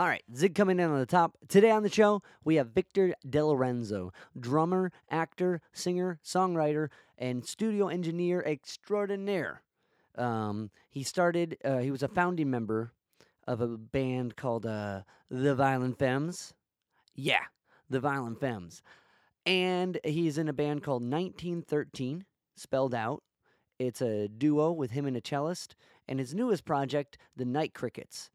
All right, Zig coming in on the top. Today on the show, we have Victor De Lorenzo, drummer, actor, singer, songwriter, and studio engineer extraordinaire. Um, he started, uh, he was a founding member of a band called uh, The Violent Femmes. Yeah, The Violent Femmes. And he's in a band called 1913, spelled out. It's a duo with him and a cellist. And his newest project, The Night Crickets,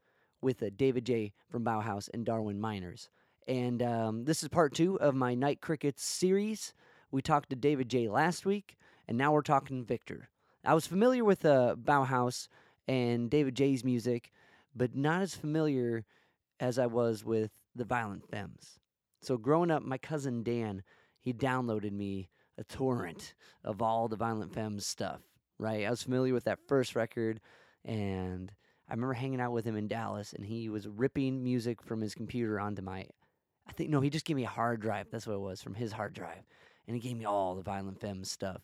with uh, David J. from Bauhaus and Darwin Miners. And um, this is part two of my Night Crickets series. We talked to David J. last week, and now we're talking Victor. I was familiar with uh, Bauhaus and David J.'s music, but not as familiar as I was with the Violent Femmes. So growing up, my cousin Dan, he downloaded me a torrent of all the Violent Femmes stuff. Right, I was familiar with that first record, and I remember hanging out with him in Dallas, and he was ripping music from his computer onto my. I think no, he just gave me a hard drive. That's what it was from his hard drive, and he gave me all the Violent Femmes stuff.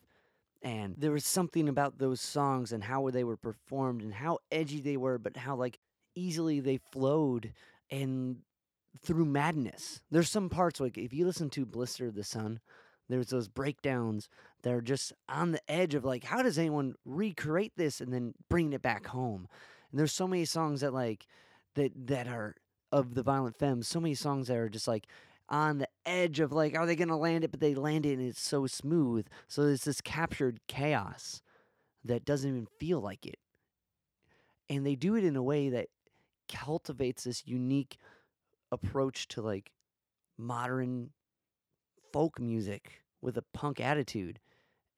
And there was something about those songs and how they were performed and how edgy they were, but how like easily they flowed and through madness. There's some parts like if you listen to Blister of the Sun, there's those breakdowns that are just on the edge of like, how does anyone recreate this and then bring it back home? And there's so many songs that like that that are of the Violent Femmes, so many songs that are just like on the edge of like, are they gonna land it? But they land it and it's so smooth. So it's this captured chaos that doesn't even feel like it. And they do it in a way that cultivates this unique approach to like modern folk music with a punk attitude.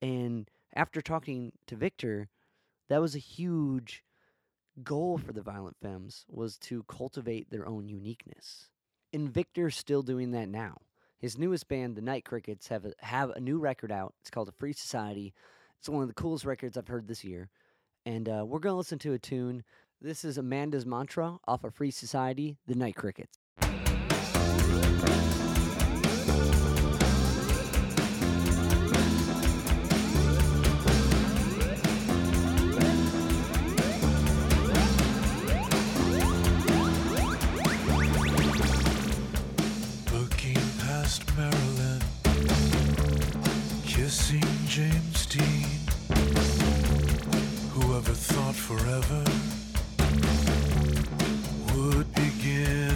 And after talking to Victor, that was a huge goal for the Violent Femmes was to cultivate their own uniqueness. And Victor's still doing that now. His newest band, the Night Crickets, have a, have a new record out. It's called A Free Society. It's one of the coolest records I've heard this year. And uh, we're going to listen to a tune. This is Amanda's Mantra off of Free Society, the Night Crickets. James Dean. Whoever thought forever would begin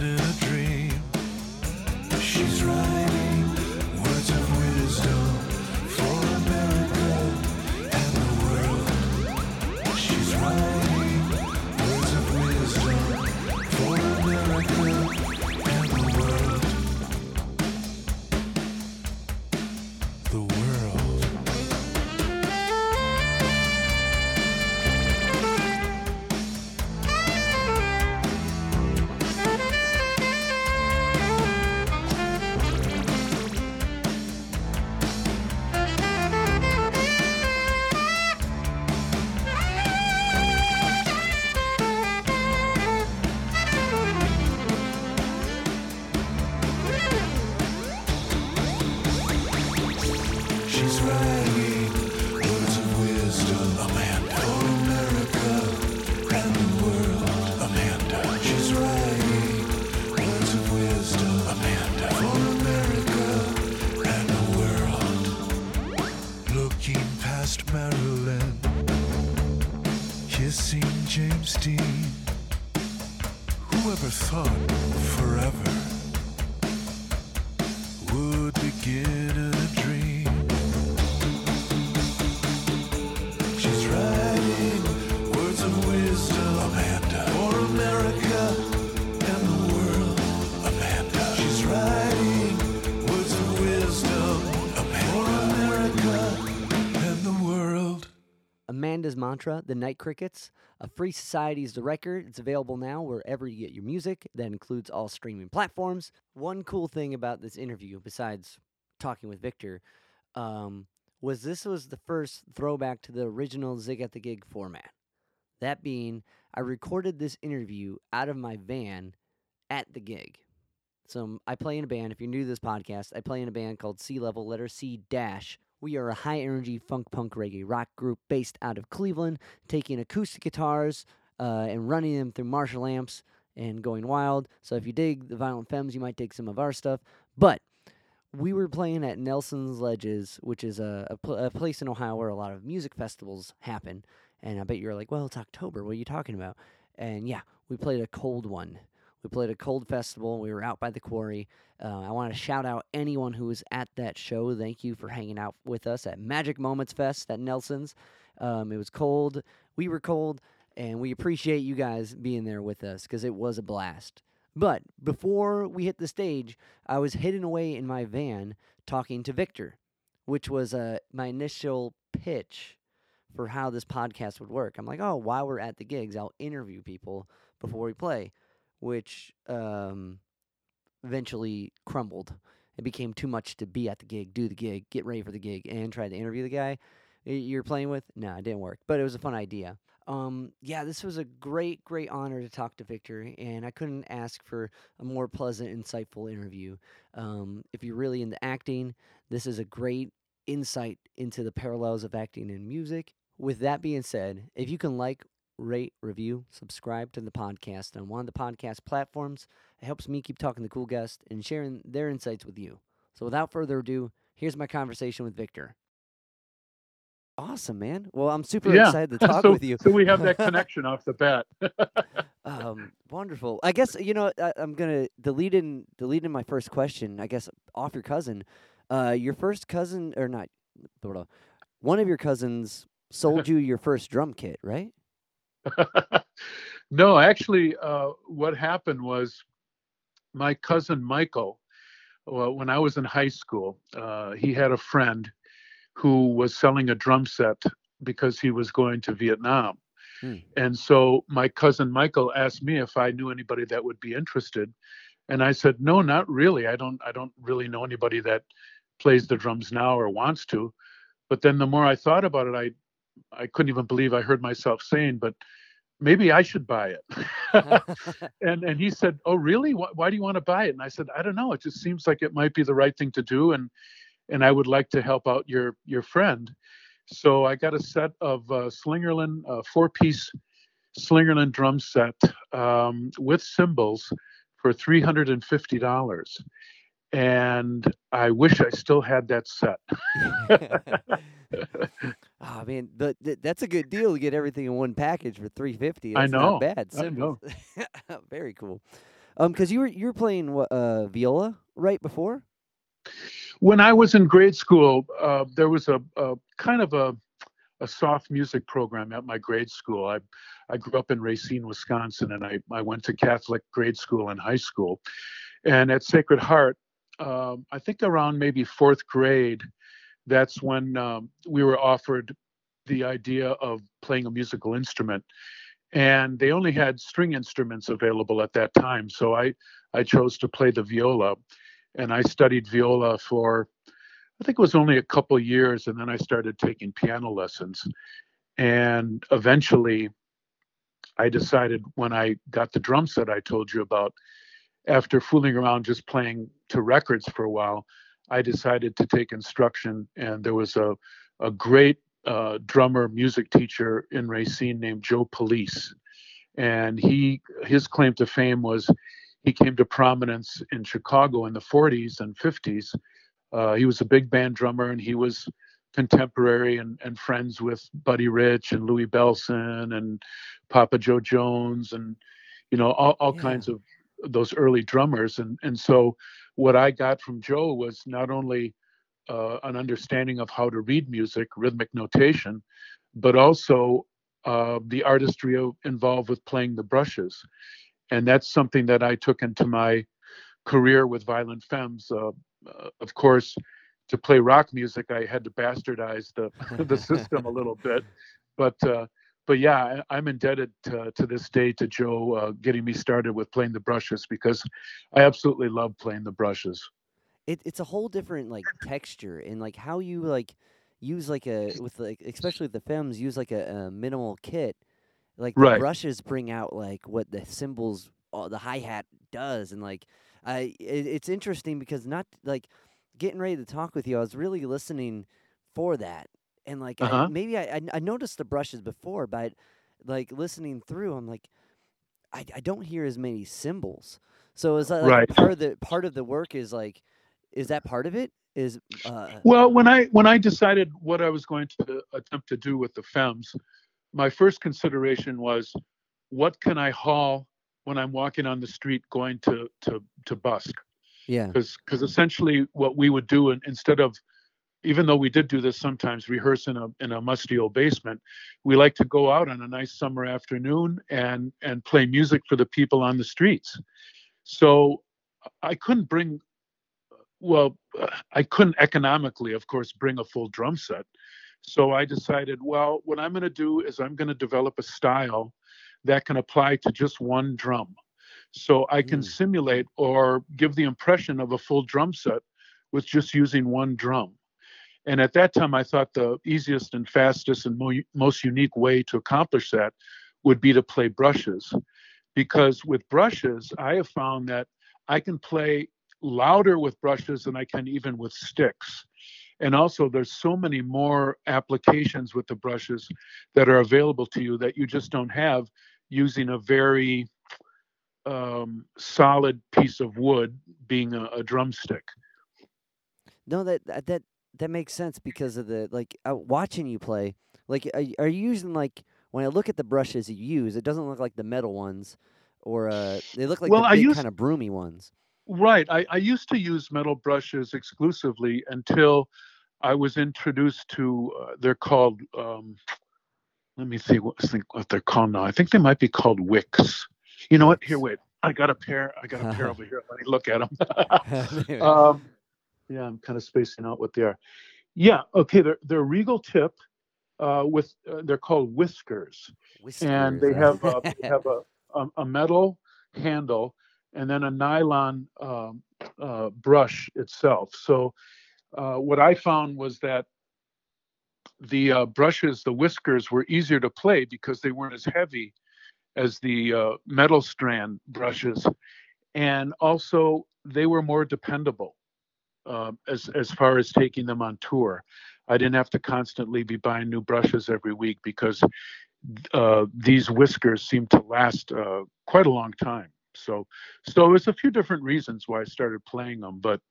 The Night Crickets. A Free Society is the record. It's available now wherever you get your music. That includes all streaming platforms. One cool thing about this interview, besides talking with Victor, um, was this was the first throwback to the original Zig at the Gig format. That being, I recorded this interview out of my van at the gig. So um, I play in a band. If you're new to this podcast, I play in a band called Sea Level, letter C dash. We are a high energy funk punk reggae rock group based out of Cleveland, taking acoustic guitars uh, and running them through Marshall amps and Going Wild. So if you dig the Violent Femmes, you might dig some of our stuff. But we were playing at Nelson's Ledges, which is a, a, pl- a place in Ohio where a lot of music festivals happen. And I bet you're like, well, it's October. What are you talking about? And yeah, we played a cold one. We played a cold festival. We were out by the quarry. Uh, I want to shout out anyone who was at that show. Thank you for hanging out with us at Magic Moments Fest at Nelson's. Um, it was cold. We were cold, and we appreciate you guys being there with us because it was a blast. But before we hit the stage, I was hidden away in my van talking to Victor, which was uh, my initial pitch for how this podcast would work. I'm like, oh, while we're at the gigs, I'll interview people before we play, which um, eventually crumbled. It became too much to be at the gig, do the gig, get ready for the gig, and try to interview the guy you're playing with. No, it didn't work, but it was a fun idea. Um, yeah, this was a great, great honor to talk to Victor, and I couldn't ask for a more pleasant, insightful interview. Um, if you're really into acting, this is a great insight into the parallels of acting and music. With that being said, if you can like, rate, review, subscribe to the podcast on one of the podcast platforms, it helps me keep talking to cool guests and sharing their insights with you. So without further ado, here's my conversation with Victor. Awesome, man. Well, I'm super Yeah. excited to talk so, with you. so we have that connection off the bat. Um, wonderful. I guess you know I, I'm gonna delete in delete in my first question. I guess off your cousin. Uh, your first cousin or not? One of your cousins sold you your first drum kit, right? no, actually, uh, what happened was my cousin Michael, well, when I was in high school, uh, he had a friend who was selling a drum set because he was going to Vietnam. Hmm. And so my cousin Michael asked me if I knew anybody that would be interested. And I said, no, not really. I don't I don't really know anybody that plays the drums now or wants to. But then the more I thought about it, I I couldn't even believe I heard myself saying, but maybe I should buy it. and and he said, "Oh, really? Why, why do you want to buy it?" And I said, "I don't know. It just seems like it might be the right thing to do, and and I would like to help out your your friend." So I got a set of uh, Slingerland uh, four-piece Slingerland drum set um, with cymbals for three hundred and fifty dollars, and I wish I still had that set. oh man, the, th- that's a good deal to get everything in one package for three fifty. I know, not bad. I know. Very cool. Um, because you were you were playing what uh viola right before. when I was in grade school, uh, there was a, a kind of a, a soft music program at my grade school. I, I grew up in Racine, Wisconsin, and I, I went to Catholic grade school and high school. And at Sacred Heart, um, I think around maybe fourth grade, that's when um, we were offered the idea of playing a musical instrument. And they only had string instruments available at that time. So I, I chose to play the viola and I studied viola for I think it was only a couple years, and then I started taking piano lessons. And eventually, I decided when I got the drum set I told you about, after fooling around just playing to records for a while, I decided to take instruction. And there was a, a great uh, drummer, music teacher in Racine named Joe Police. And he his claim to fame was he came to prominence in Chicago in the 40s and 50s. Uh, he was a big band drummer and he was contemporary and, and friends with Buddy Rich and Louis Bellson and Papa Jo Jones and you know all, all Yeah. kinds of those early drummers. And and so what I got from Joe was not only uh, an understanding of how to read music, rhythmic notation, but also uh, the artistry of, involved with playing the brushes. And that's something that I took into my career with Violent Femmes. Uh, uh, of course, to play rock music, I had to bastardize the the system a little bit, but uh, but yeah, I, I'm indebted to, to this day to Joe uh, getting me started with playing the brushes because I absolutely love playing the brushes. It, it's a whole different like texture and like how you like use like a with like especially the femmes use like a, a minimal kit like the Right. brushes bring out like what the cymbals uh, the hi-hat does and like i it, it's interesting because not like getting ready to talk with you i was really listening for that and like Uh-huh. maybe I, I I noticed the brushes before but like listening through i'm like I, I don't hear as many cymbals. So is that like Right. part of the part of the work is like is that part of it? Is uh Well, when I when I decided what I was going to attempt to do with the Femmes, my first consideration was, what can I haul when I'm walking on the street going to to to busk? yeah. Because because essentially what we would do in, instead of even though we did do this sometimes rehearse in a in a musty old basement we like to go out on a nice summer afternoon and and play music for the people on the streets. So i couldn't bring well i couldn't economically of course bring a full drum set. So i decided well what i'm going to do is i'm going to develop a style that can apply to just one drum. So i can Mm. simulate or give the impression of a full drum set with just using one drum and at that time, I thought the easiest and fastest and mo- most unique way to accomplish that would be to play brushes. Because with brushes, I have found that I can play louder with brushes than I can even with sticks. And also, there's so many more applications with the brushes that are available to you that you just don't have using a very um, solid piece of wood being a, a drumstick. No, that that that makes sense because of the like uh, watching you play. Like, are, you- are you using like when I look at the brushes you use, it doesn't look like the metal ones, or uh, they look like Well, the I big use- kind of broomy ones. Right. I, I used to use metal brushes exclusively until I was introduced to. Uh, they're called. Um, let me see what think what they're called now. I think they might be called wicks. You know what? Here, wait. I got a pair. I got a pair over here. Let me look at them. um, yeah, I'm kind of spacing out what they are. Yeah. Okay. They're they're regal tip. Uh, with uh, they're called whiskers and they have a, they have a, a, a metal handle and then a nylon um, uh, brush itself. So uh, what I found was that the uh, brushes, the whiskers, were easier to play because they weren't as heavy as the uh, metal strand brushes, and also they were more dependable uh, as as far as taking them on tour. I didn't have to constantly be buying new brushes every week because uh, these whiskers seem to last uh, quite a long time. So, so there's a few different reasons why I started playing them, but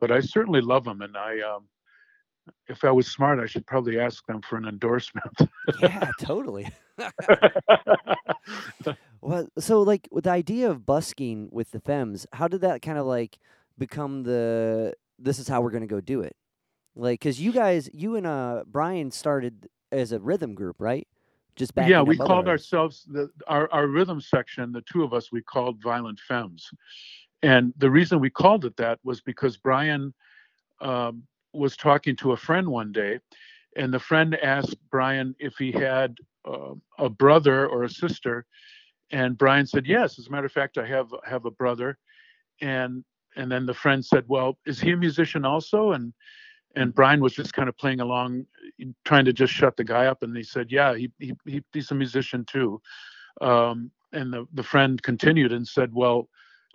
but I certainly love them, and I um, if I was smart, I should probably ask them for an endorsement. yeah, totally. Well, so like with the idea of busking with the Femmes, how did that kind of like become the this is how we're gonna go do it? Like, cause you guys, you and uh Brian started as a rhythm group, right? Just back. yeah, we called ourselves the our, our rhythm section. The two of us, we called Violent Femmes, and the reason we called it that was because Brian um, was talking to a friend one day, and the friend asked Brian if he had uh, a brother or a sister, and Brian said yes. As a matter of fact, I have have a brother, and and then the friend said, well, is he a musician also? And and Brian was just kind of playing along, trying to just shut the guy up. And he said, "Yeah, he, he, he he's a musician too." Um, and the the friend continued and said, "Well,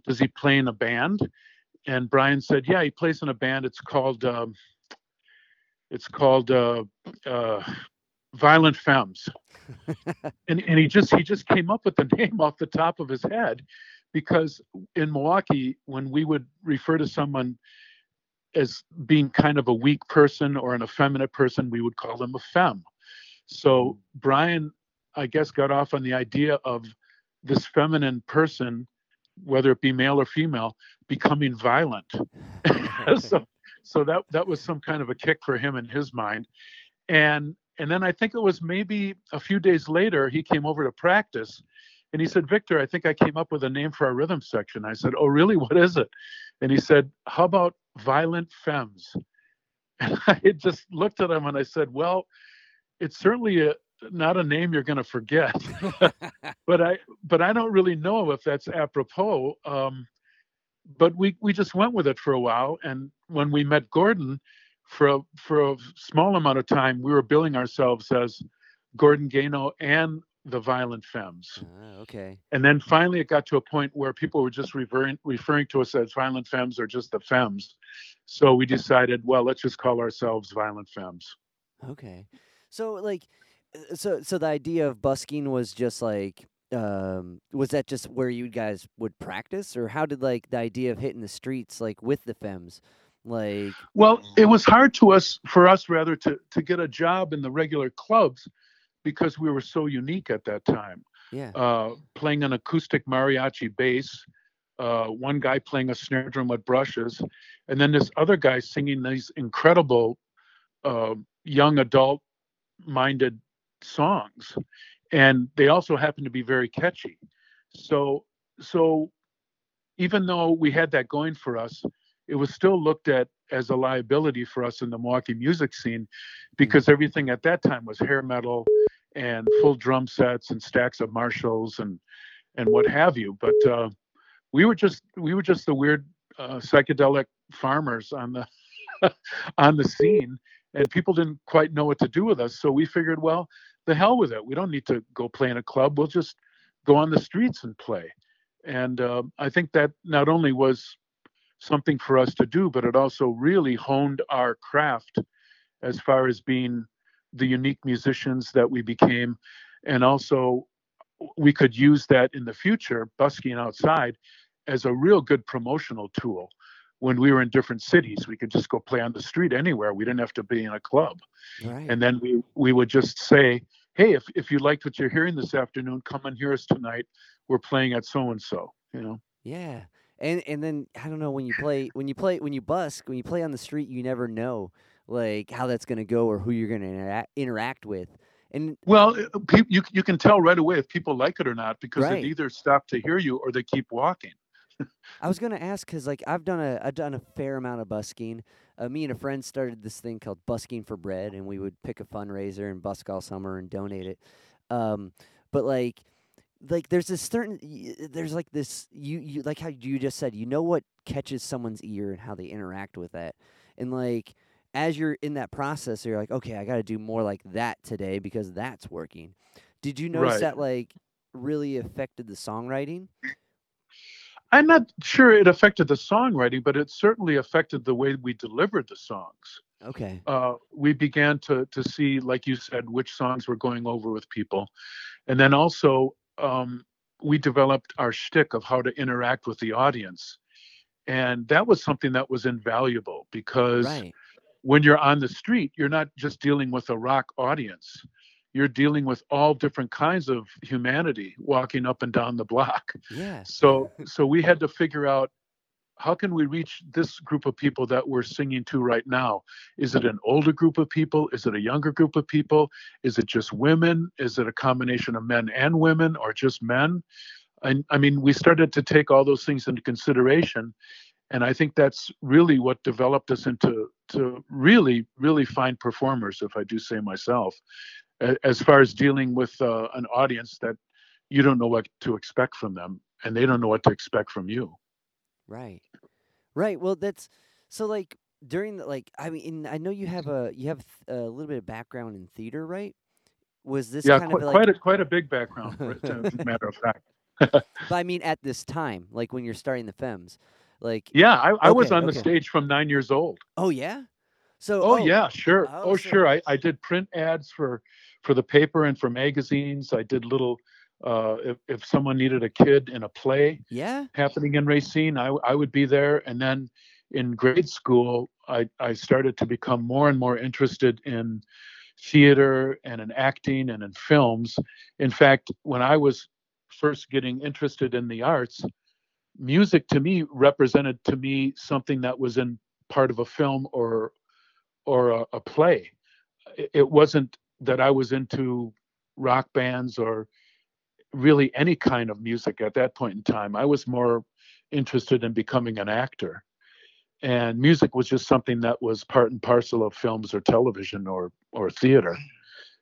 does he play in a band?" And Brian said, "Yeah, he plays in a band. It's called um, it's called uh, uh, Violent Femmes." and and he just he just came up with the name off the top of his head, because in Milwaukee, when we would refer to someone as being kind of a weak person or an effeminate person, we would call them a femme. So mm-hmm. Brian, I guess, got off on the idea of this feminine person, whether it be male or female, becoming violent. so, so that that was some kind of a kick for him in his mind. And and then I think it was maybe a few days later he came over to practice and he said, Victor, I think I came up with a name for our rhythm section. I said, Oh, really? What is it? And he said, How about Violent Femmes? And I just looked at him and I said, Well, it's certainly a, not a name you're going to forget. but I but I don't really know if that's apropos. Um, but we we just went with it for a while, and when we met Gordon, for a, for a small amount of time, we were billing ourselves as Gordon Gano and the Violent Femmes. Ah, okay. And then finally, it got to a point where people were just referring referring to us as Violent Femmes or just the Femmes. So we decided, well, let's just call ourselves Violent Femmes. Okay. So like uh, so so the idea of busking was just like um, was that just where you guys would practice, or how did like the idea of hitting the streets like with the Femmes, like? Well, it was hard to us for us rather to to get a job in the regular clubs because we were so unique at that time. Yeah. Uh, playing an acoustic mariachi bass, uh, one guy playing a snare drum with brushes, and then this other guy singing these incredible uh, young adult minded songs and they also happen to be very catchy so so even though we had that going for us it was still looked at as a liability for us in the Milwaukee music scene because everything at that time was hair metal and full drum sets and stacks of Marshalls and and what have you. But uh, we were just we were just the weird uh, psychedelic farmers on the on the scene, and people didn't quite know what to do with us. So we figured, well, the hell with it. We don't need to go play in a club. We'll just go on the streets and play. And uh, I think that not only was something for us to do, but it also really honed our craft as far as being the unique musicians that we became. And also, we could use that in the future, busking outside, as a real good promotional tool. When we were in different cities, we could just go play on the street anywhere. We didn't have to be in a club. Right. And then we, we would just say, hey, if, if you liked what you're hearing this afternoon, come and hear us tonight. We're playing at so and so, you know. Yeah. And and then I don't know when you play when you play when you busk when you play on the street you never know like how that's gonna go or who you're gonna interact, interact with and Well, uh, you you can tell right away if people like it or not because Right. they either stop to hear you or they keep walking. I was gonna ask because like I've done a I've done a fair amount of busking. Uh, me and a friend started this thing called Busking for Bread, and we would pick a fundraiser and busk all summer and donate it. Um, but like, like there's this certain there's like this you you like how you just said you know what catches someone's ear and how they interact with that, and like as you're in that process, you're like, okay, I got to do more like that today because that's working. Did you notice Right. that like really affected the songwriting? I'm not sure it affected the songwriting, but it certainly affected the way we delivered the songs. Okay. uh, we began to to see, like you said, which songs were going over with people, and then also um, we developed our shtick of how to interact with the audience, and that was something that was invaluable because Right. When you're on the street, you're not just dealing with a rock audience. You're dealing with all different kinds of humanity walking up and down the block. Yeah. So so we had to figure out how can we reach this group of people that we're singing to right now? Is it an older group of people? Is it a younger group of people? Is it just women? Is it a combination of men and women or just men? And I mean, we started to take all those things into consideration. And I think that's really what developed us into to really, really fine performers, if I do say myself, as far as dealing with uh, an audience that you don't know what to expect from them and they don't know what to expect from you. Right. Right. Well, that's so like during the like I mean I know you have a you have a little bit of background in theater, right? Was this yeah, kind qu- of like quite a quite a big background, as a matter of fact. but I mean at this time, like when you're starting the Femmes, like Yeah, I, I was Okay, on the stage from nine years old. oh yeah, so Oh, yeah, sure. Oh, Oh, so- sure. I, I did print ads for for the paper and for magazines. I did little uh, if if someone needed a kid in a play yeah, happening in Racine, I I would be there. And then in grade school, I I started to become more and more interested in theater and in acting and in films. In fact, when I was first getting interested in the arts, music to me represented to me something that was in part of a film or or a, a play. It, wasn't that I was into rock bands or really any kind of music at that point in time. I was more interested in becoming an actor. And music was just something that was part and parcel of films or television or or theater.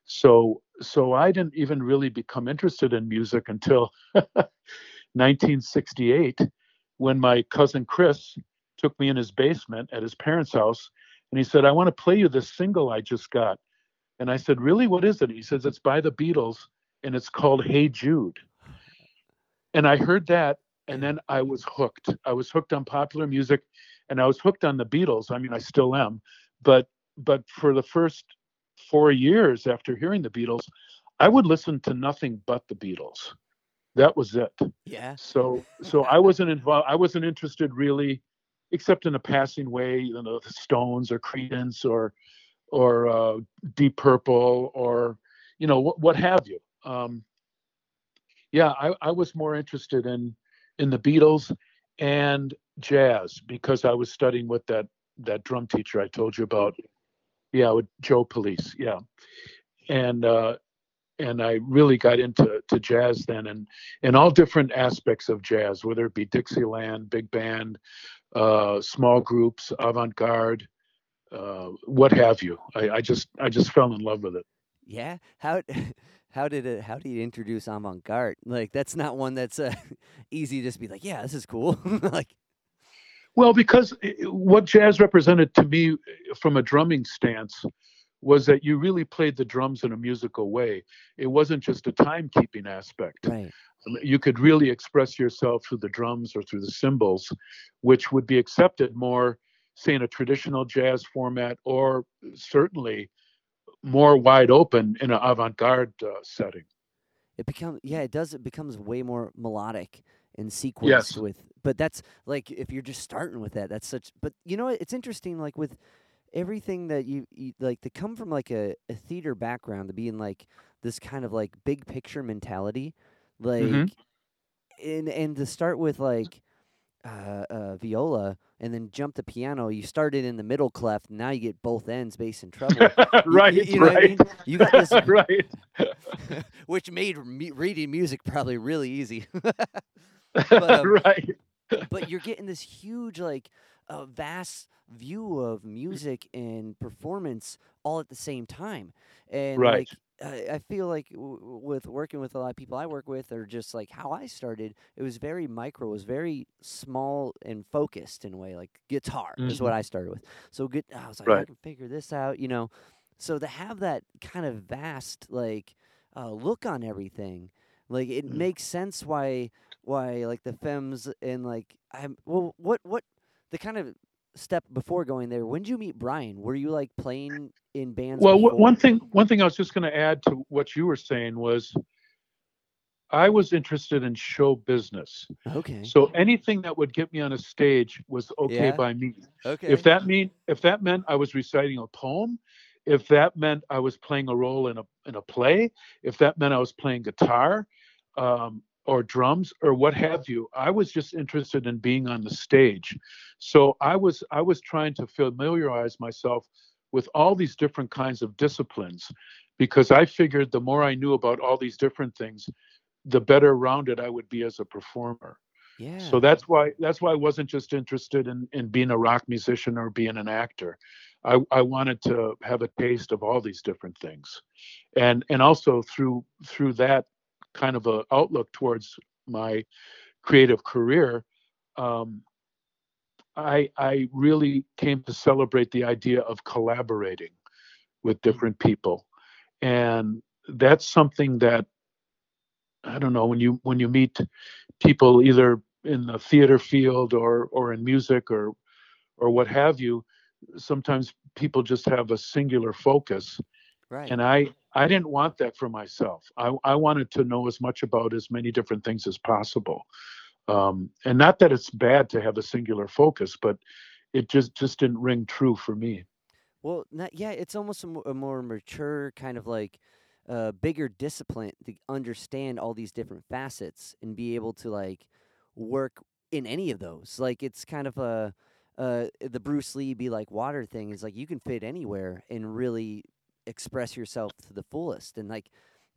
So so I didn't even really become interested in music until 1968 when my cousin Chris took me in his basement at his parents' house and he said, I want to play you this single I just got. And I said, Really? What is it? He says, It's by the Beatles and it's called Hey Jude. And I heard that and then I was hooked. I was hooked on popular music and I was hooked on the Beatles. I mean, I still am. But but for the first four years after hearing the Beatles, I would listen to nothing but the Beatles. That was it. Yeah. So so I wasn't involved. I wasn't interested really, except in a passing way. You know, the Stones or Creedence or or uh, Deep Purple or you know what, what have you. Um, yeah, I, I was more interested in in the Beatles and jazz because I was studying with that that drum teacher I told you about. Yeah, with Joe Police. Yeah, and uh, and I really got into to jazz then, and in all different aspects of jazz, whether it be Dixieland, big band, uh, small groups, avant-garde, uh, what have you. I, I just I just fell in love with it. Yeah. How how did it how do you introduce avant-garde? Like that's not one that's uh, easy to just be like, yeah, this is cool. like Well, because what jazz represented to me uh, from a drumming stance was that you really played the drums in a musical way. It wasn't just a timekeeping aspect. right. You could really express yourself through the drums or through the cymbals, which would be accepted more, say, in a traditional jazz format, or certainly more wide open in an avant-garde uh, setting. It becomes yeah, it does. It becomes way more melodic and sequenced Yes. with. But that's like if you're just starting with that, that's such. But you know, it's interesting. Like with everything that you, you like to come from like a, a theater background to be in like this kind of like big picture mentality, like Mhm. and and to start with like uh, uh, viola and then jump to piano. You started in the middle clef. Now you get both ends, bass and treble. Right, you, you know what I right, mean? You got this right. which made me- reading music probably really easy. But, um, right. but you're getting this huge, like, uh, vast view of music and performance all at the same time. And Right. like, I I feel like w- with working with a lot of people I work with, or just like how I started, it was very micro, it was very small and focused in a way. Like guitar is what I started with. So good. I was like, I can figure this out, you know. So to have that kind of vast like uh, look on everything, like it Mm. makes sense why why like the femmes and like I'm well what what the kind of step before going there when did you meet brian were you like playing in bands Well, before? one thing one thing I was just going to add to what you were saying was I was interested in show business. okay So anything that would get me on a stage was okay Yeah. by me. okay If that mean if that meant I was reciting a poem, if that meant I was playing a role in a in a play, if that meant I was playing guitar, um, or drums or what have you, I was just interested in being on the stage. So I was I was trying to familiarize myself with all these different kinds of disciplines because I figured the more I knew about all these different things, the better rounded I would be as a performer. yeah So that's why that's why I wasn't just interested in in being a rock musician or being an actor. I, I wanted to have a taste of all these different things, and and also through through that kind of a outlook towards my creative career, um, I I really came to celebrate the idea of collaborating with different people, and that's something that I don't know when you when you meet people either in the theater field or or in music or or what have you sometimes people just have a singular focus. Right. And i i didn't want that for myself. I i wanted to know as much about as many different things as possible. Um and not that it's bad to have a singular focus but it just just didn't ring true for me. Well not, yeah it's almost a, mo- a more mature kind of like uh, bigger discipline to understand all these different facets and be able to like work in any of those. Like it's kind of a uh, the bruce lee be like water thing is like you can fit anywhere and really express yourself to the fullest and like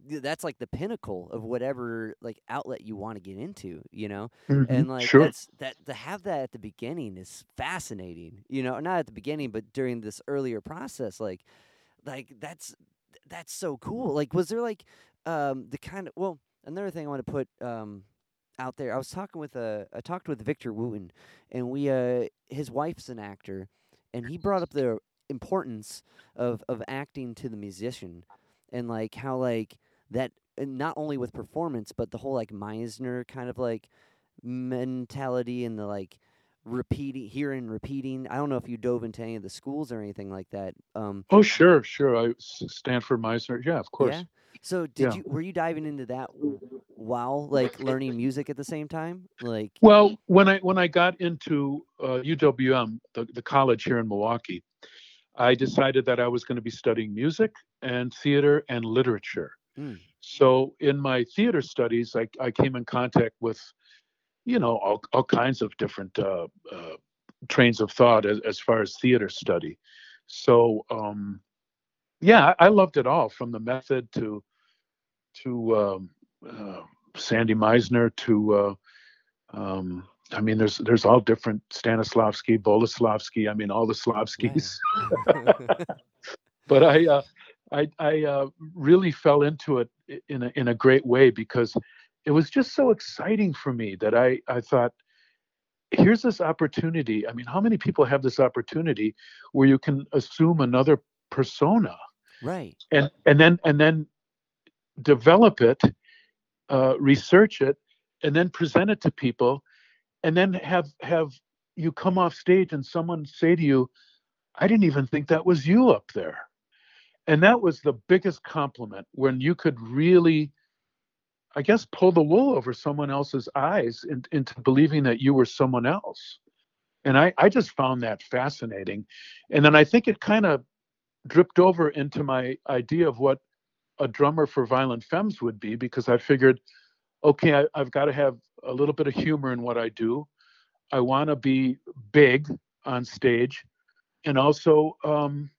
that's like the pinnacle of whatever like outlet you want to get into you know? And like sure. that's that to have that at the beginning is fascinating you know not at the beginning but during this earlier process like like that's that's so cool. Like was there like um the kind of well another thing i want to put um out there i was talking with uh i talked with victor wooten and we uh his wife's an actor and he brought up the importance of of acting to the musician and like how like that not only with performance but the whole like meisner kind of like mentality and the like repeating hearing repeating i don't know if you dove into any of the schools or anything like that um oh sure sure i stanford meisner yeah of course yeah so did Yeah. you were you diving into that while like learning music at the same time? Like, Well, when I when I got into uh, UWM, the, the college here in Milwaukee, I decided that I was going to be studying music and theater and literature. Mm. So in my theater studies, I, I came in contact with, you know, all, all kinds of different uh, uh, trains of thought as, as far as theater study. So um, yeah, I, I loved it all from the method to to um, uh, Sandy Meisner to uh, um, I mean, there's there's all different Stanislavski, Boleslavsky. I mean, all the Slavskis. but I uh, I I uh, really fell into it in a in a great way because it was just so exciting for me that I I thought here's this opportunity. I mean, how many people have this opportunity where you can assume another persona right. and and then and then develop it, uh, research it, and then present it to people, and then have have you come off stage and someone say to you, "I didn't even think that was you up there," and that was the biggest compliment when you could really. I guess pull the wool over someone else's eyes in, into believing that you were someone else. And I, I just found that fascinating. And then I think it kind of dripped over into my idea of what a drummer for Violent Femmes would be because I figured, okay, I, I've got to have a little bit of humor in what I do. I want to be big on stage, and also um,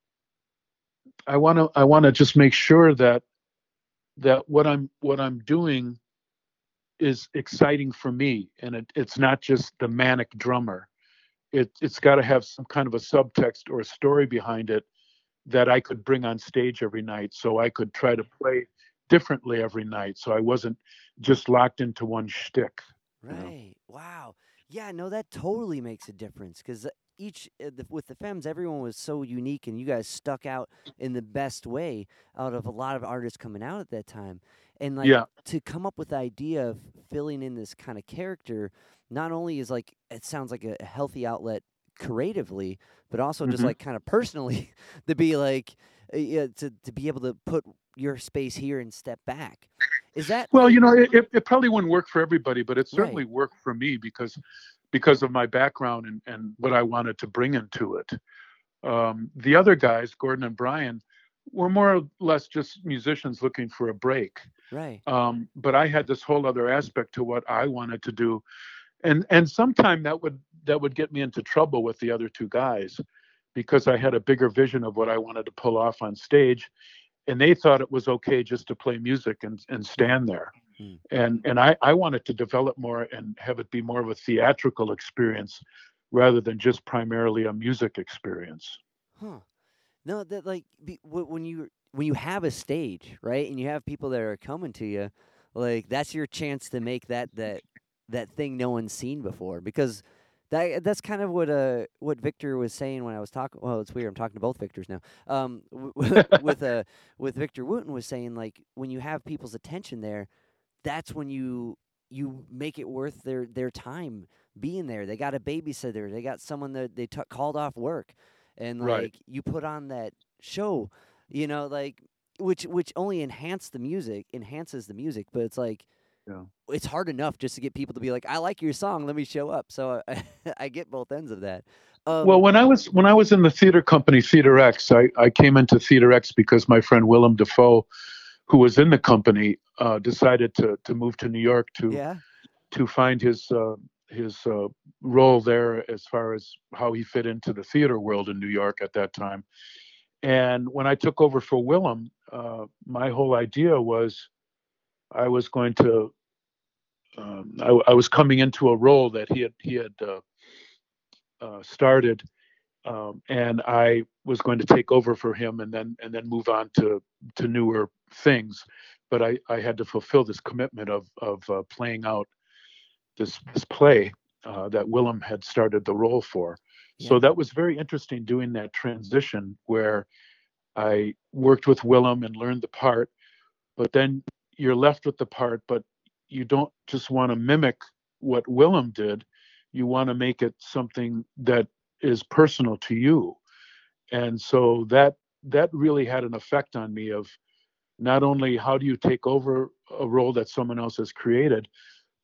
I want to I want to just make sure that that what I'm what I'm doing is exciting for me, and it, it's not just the manic drummer. It it's got to have some kind of a subtext or a story behind it that I could bring on stage every night so I could try to play differently every night so I wasn't just locked into one shtick. you know? Right. Wow. Yeah, no, that totally makes a difference because each uh, with the Femmes, everyone was so unique, and you guys stuck out in the best way out of a lot of artists coming out at that time. And like Yeah. to come up with the idea of filling in this kind of character, not only is like it sounds like a, healthy outlet creatively, but also just Mhm. like kind of personally to be like uh, yeah, to to be able to put your space here and step back. Is that Well, you know, it, it, probably wouldn't work for everybody, but it Right. certainly worked for me because because of my background and, and what I wanted to bring into it. Um, the other guys, Gordon and Brian, were more or less just musicians looking for a break. right? um, but I had this whole other aspect to what I wanted to do, and and sometime that would that would get me into trouble with the other two guys, because I had a bigger vision of what I wanted to pull off on stage, and they thought it was okay just to play music and and stand there, Hmm. and and I I wanted to develop more and have it be more of a theatrical experience, rather than just primarily a music experience. Huh. No, that like be, when you when you have a stage, right, and you have people that are coming to you, like that's your chance to make that that that thing no one's seen before because that that's kind of what uh what Victor was saying when I was talking. Well, it's weird. I'm talking to both Victors now. Um, w- with uh with Victor Wooten was saying like when you have people's attention there, that's when you you make it worth their their time being there. They got a babysitter. They got someone that they t- called off work, and like Right. you put on that show, you know, like which which only enhance the music, enhances the music. But it's like Yeah. it's hard enough just to get people to be like, I like your song. Let me show up. So I, I get both ends of that. Um, well, when I was when I was in the theater company Theater X, I, I came into Theater X because my friend Willem Dafoe, who was in the company, uh, decided to to move to New York to yeah, to find his uh, his uh, role there as far as how he fit into the theater world in New York at that time. And when I took over for Willem, uh, my whole idea was I was going to um, I, I was coming into a role that he had he had uh, uh, started, um, and I was going to take over for him and then and then move on to to newer things. But I, I had to fulfill this commitment of of uh, playing out this this play uh, that Willem had started the role for. So that was very interesting doing that transition where I worked with Willem and learned the part, but then you're left with the part, but you don't just want to mimic what Willem did. You want to make it something that is personal to you. And so that that really had an effect on me of not only how do you take over a role that someone else has created,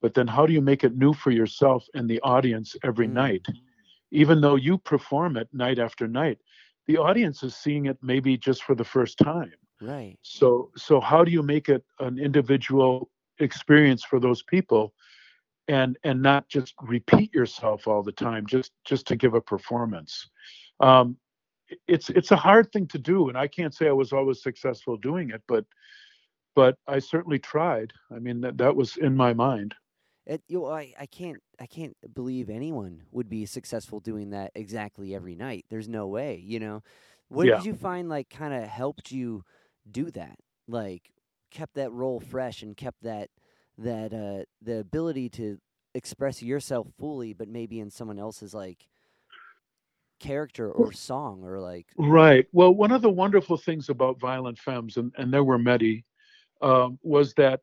but then how do you make it new for yourself and the audience every Mm. night? Even though you perform it night after night, the audience is seeing it maybe just for the first time. Right. So so how do you make it an individual experience for those people and and not just repeat yourself all the time just just to give a performance? Um, it's it's a hard thing to do and I can't say I was always successful doing it, but but I certainly tried. I mean that that was in my mind. It, you know, I, I can't I can't believe anyone would be successful doing that exactly every night. There's no way, you know. What Yeah. did you find like kind of helped you do that? Like kept that role fresh and kept that that uh the ability to express yourself fully but maybe in someone else's like character or song or like Right. Well, one of the wonderful things about Violent Femmes, and, and there were many, um, was that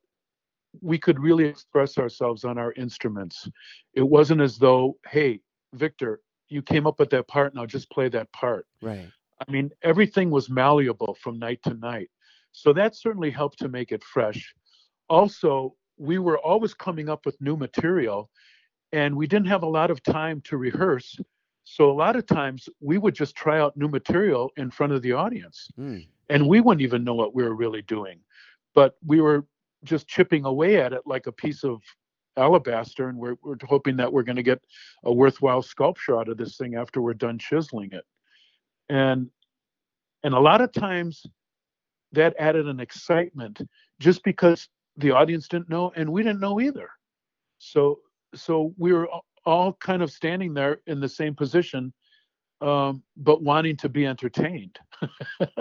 we could really express ourselves on our instruments. It wasn't as though, hey, Victor, you came up with that part, now just play that part. right. I mean, everything was malleable from night to night. So that certainly helped to make it fresh. Also, we were always coming up with new material, and we didn't have a lot of time to rehearse. So a lot of times we would just try out new material in front of the audience, Mm. and we wouldn't even know what we were really doing. But we were just chipping away at it like a piece of alabaster, and we're, we're hoping that we're going to get a worthwhile sculpture out of this thing after we're done chiseling it and and a lot of times that added an excitement just because the audience didn't know and we didn't know either so so we were all kind of standing there in the same position um, but wanting to be entertained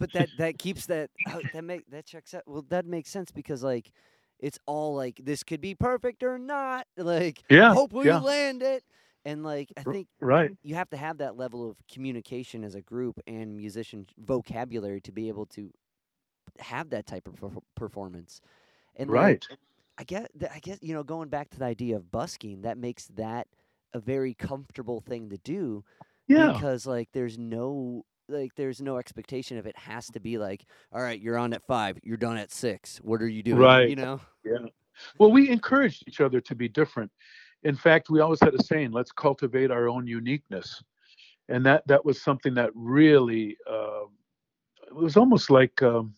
But that that keeps that oh, that make that checks out. Well, that makes sense because like it's all like this could be perfect or not. Like yeah hope we yeah land it. And like I think right. you have to have that level of communication as a group and musician vocabulary to be able to have that type of perf- performance. And like, right. I get th- I guess you know going back to the idea of busking that makes that a very comfortable thing to do yeah. because like there's no like there's no expectation of it has to be like all right you're on at 5 you're done at 6 what are you doing? Right. you know? Yeah. Well we encouraged each other to be different in fact we always had a saying let's cultivate our own uniqueness. And that that was something that really uh, it was almost like um,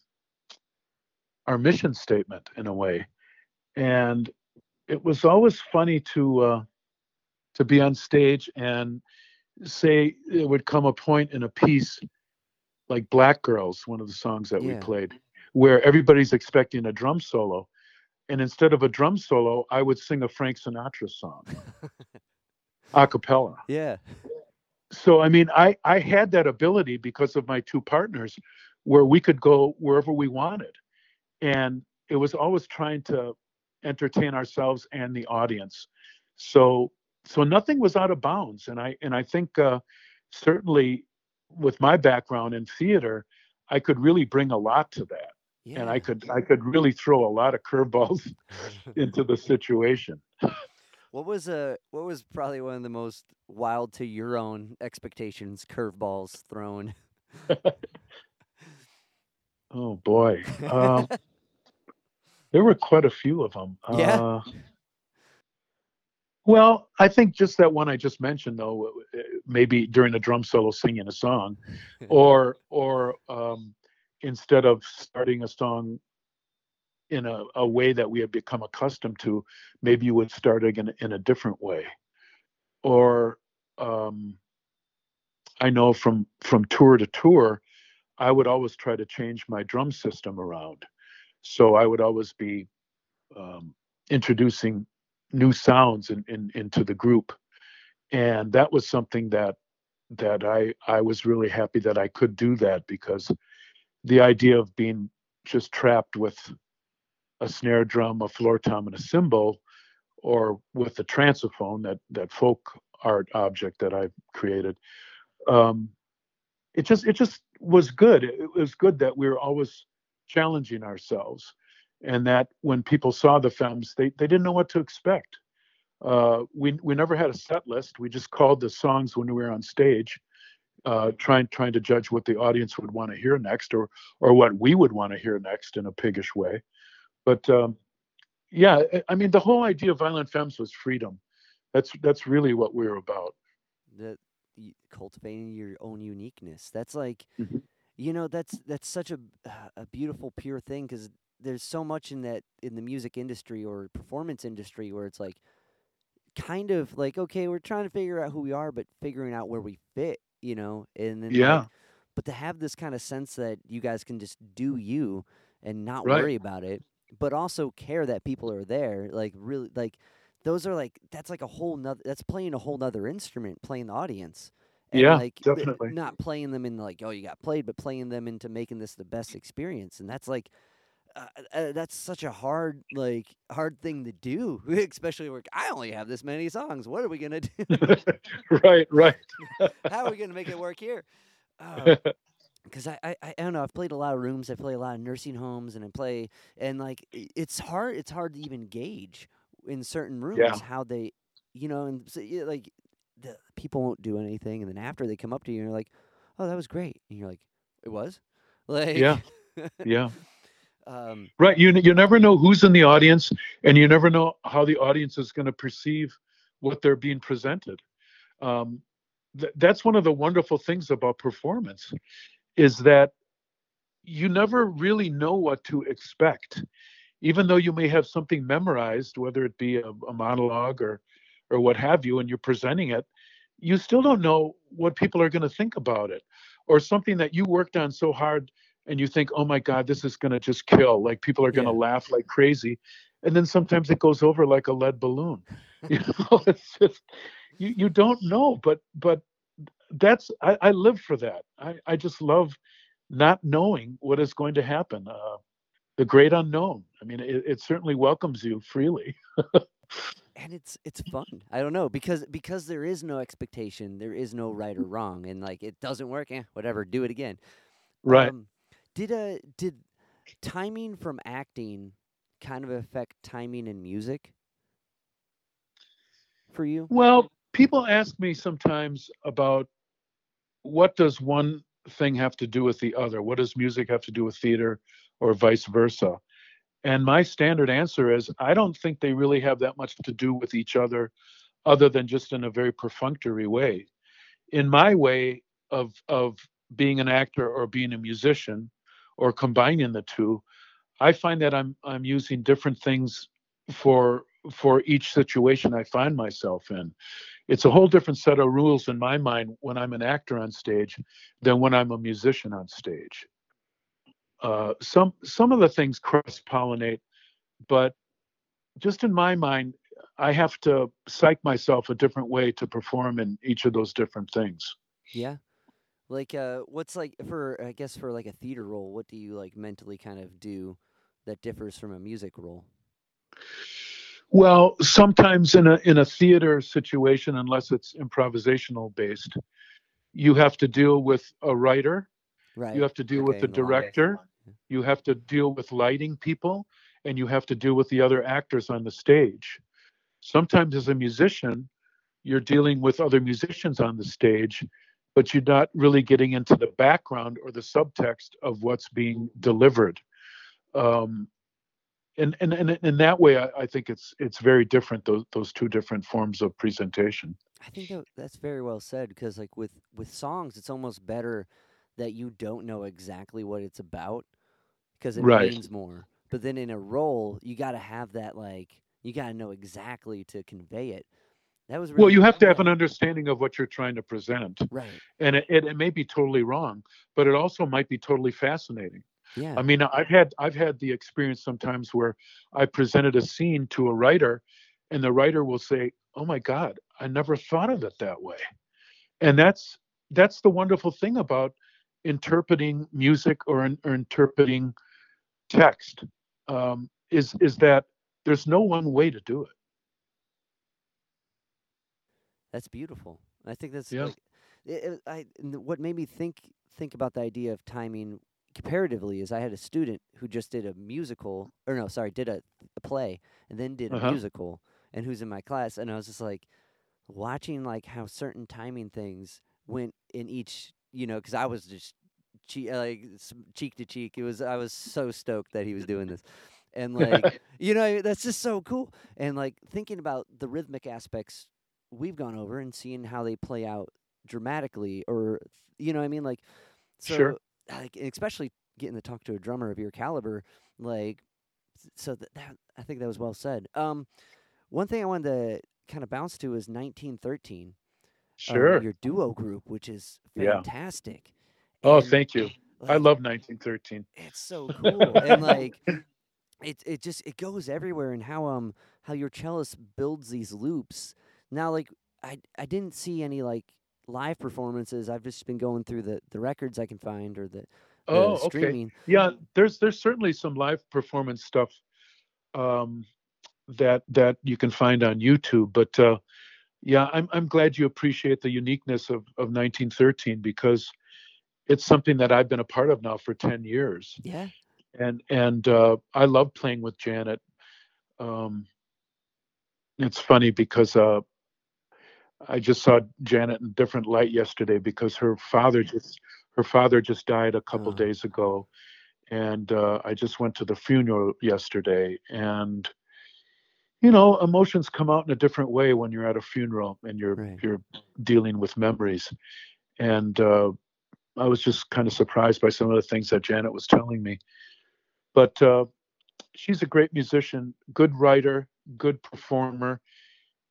our mission statement in a way. And it was always funny to uh, to be on stage and say it would come a point in a piece like black girls one of the songs that we played where everybody's expecting a drum solo and instead of a drum solo i would sing a frank sinatra song a cappella. Yeah. So i mean i i had that ability because of my two partners where we could go wherever we wanted. And it was always trying to entertain ourselves and the audience. So so nothing was out of bounds. And i and i think uh, certainly with my background in theater i could really bring a lot to that yeah and i could i could really throw a lot of curveballs into the situation. What was uh what was probably one of the most wild to your own expectations curveballs thrown? Oh boy. Um, there were quite a few of them Yeah? uh, well i think just that one i just mentioned though maybe during a drum solo singing a song or or um, instead of starting a song in a, a way that we had become accustomed to maybe you would start again in a different way. Or um, i know from from tour to tour i would always try to change my drum system around. So i would always be um, introducing new sounds in, in, into the group. And that was something that that I I was really happy that I could do that because the idea of being just trapped with a snare drum, a floor tom, and a cymbal, or with the tranceaphone, that that folk art object that I've created, um, it just it just was good. It, it was good that we were always challenging ourselves, and that when people saw the films, they they didn't know what to expect uh, we we never had a set list. We just called the songs when we were on stage, uh, trying trying to judge what the audience would want to hear next, or or what we would want to hear next in a piggish way. But um, yeah, I- mean, the whole idea of Violent Femmes was freedom. That's that's really what we were about. the cultivating your own uniqueness. That's like, Mhm. you know, that's that's such a a beautiful, pure thing because there's so much in that in the music industry or performance industry where it's like, kind of like, okay, we're trying to figure out who we are, but figuring out where we fit, you know, and then like, Yeah. but to have this kind of sense that you guys can just do you and not Right. worry about it, but also care that people are there, like really like those are like that's like a whole nother that's playing a whole nother instrument, playing the audience. And Yeah, like eh, definitely. not playing them in like, oh you got played, but playing them into making this the best experience. And that's like uh, uh, that's such a hard like hard thing to do, especially where I only have this many songs. What are we gonna do? right, right. How are we gonna make it work here? because I, I I don't know. I've played a lot of rooms. I play a lot of nursing homes, and I play and like it's hard. It's hard to even gauge in certain rooms Yeah. how they, you know, and so, like the people won't do anything, and then after they come up to you and you're like, "Oh, that was great," and you're like, "It was," like Yeah. yeah. Um, Right. You you never know who's in the audience, and you never know how the audience is going to perceive what they're being presented. Um, th- that's one of the wonderful things about performance, is that you never really know what to expect, even though you may have something memorized, whether it be a, a monologue or or what have you, and you're presenting it. You still don't know what people are going to think about it, or something that you worked on so hard and you think, oh my God, this is going to just kill. Like people are going to Yeah. laugh like crazy. And then sometimes it goes over like a lead balloon. You know, it's just, you, you don't know, but, but that's, I, I live for that. I, I just love not knowing what is going to happen. Uh, the great unknown. I mean, it, it certainly welcomes you freely. and it's it's fun. I don't know because because there is no expectation, there is no right or wrong, and like it doesn't work, eh, whatever, do it again. Right. Um, did uh did timing from acting kind of affect timing in music for you? Well, people ask me sometimes about what does one thing have to do with the other? What does music have to do with theater or vice versa? And my standard answer is I don't think they really have that much to do with each other other than just in a very perfunctory way. In my way of of being an actor or being a musician or combining the two, I find that I'm I'm using different things for for each situation I find myself in. It's a whole different set of rules in my mind when I'm an actor on stage than when I'm a musician on stage. Uh, some some of the things cross pollinate, but just in my mind, I have to psych myself a different way to perform in each of those different things. Yeah. Like uh what's like for I guess for like a theater role, what do you like mentally kind of do that differs from a music role? Well, sometimes in a in a theater situation, unless it's improvisational based, you have to deal with a writer, Right. you have to deal with Okay, the the director, you have to deal with lighting people, and you have to deal with the other actors on the stage. Sometimes as a musician, you're dealing with other musicians on the stage, but you're not really getting into the background or the subtext of what's being delivered. Um, and, and, and in that way, I, I think it's it's very different those those two different forms of presentation. I think that's very well said because like with with songs, it's almost better that you don't know exactly what it's about because it Right. means more. But then in a role, you got to have that like you got to know exactly to convey it. That was really Well, you have to have an understanding of what you're trying to present, right. and it, it, it may be totally wrong, but it also might be totally fascinating. Yeah. I mean, I've had I've had the experience sometimes where I presented a scene to a writer, and the writer will say, "Oh my God, I never thought of it that way," and that's that's the wonderful thing about interpreting music or, or interpreting text um, is is that there's no one way to do it. That's beautiful. I think that's Yeah. like it, it- I what made me think think about the idea of timing comparatively is I had a student who just did a musical or no, sorry, did a, a play and then did Uh-huh. a musical and who's in my class and I was just like watching like how certain timing things went in each, you know, because I was just che- like cheek to cheek. It was I was so stoked that he was doing this, and like you know that's just so cool. And like thinking about the rhythmic aspects we've gone over and seeing how they play out dramatically, or you know what I mean, like so Sure. like especially getting to talk to a drummer of your caliber, like so that, that I think that was well said. Um, one thing I wanted to kind of bounce to is 1913 um, Sure. your duo group, which is Yeah. fantastic. oh, And, thank you. I love 1913. it's so cool, and like it it just it goes everywhere, and how um how your cellist builds these loops. Now, like I I didn't see any like live performances. I've just been going through the the records I can find or the, the Oh, okay. streaming. Yeah, there's there's certainly some live performance stuff um, that that you can find on YouTube. But uh, yeah, I'm I'm glad you appreciate the uniqueness of of 1913 because it's something that I've been a part of now for 10 years, Yeah. and and uh, I love playing with Janet. Um, it's funny because uh, I just saw Janet in a different light yesterday because her father just her father just died a couple Oh. days ago, and uh, I just went to the funeral yesterday, and you know emotions come out in a different way when you're at a funeral and you're Right. you're dealing with memories, and uh, I was just kind of surprised by some of the things that Janet was telling me, but uh, she's a great musician, good writer, good performer,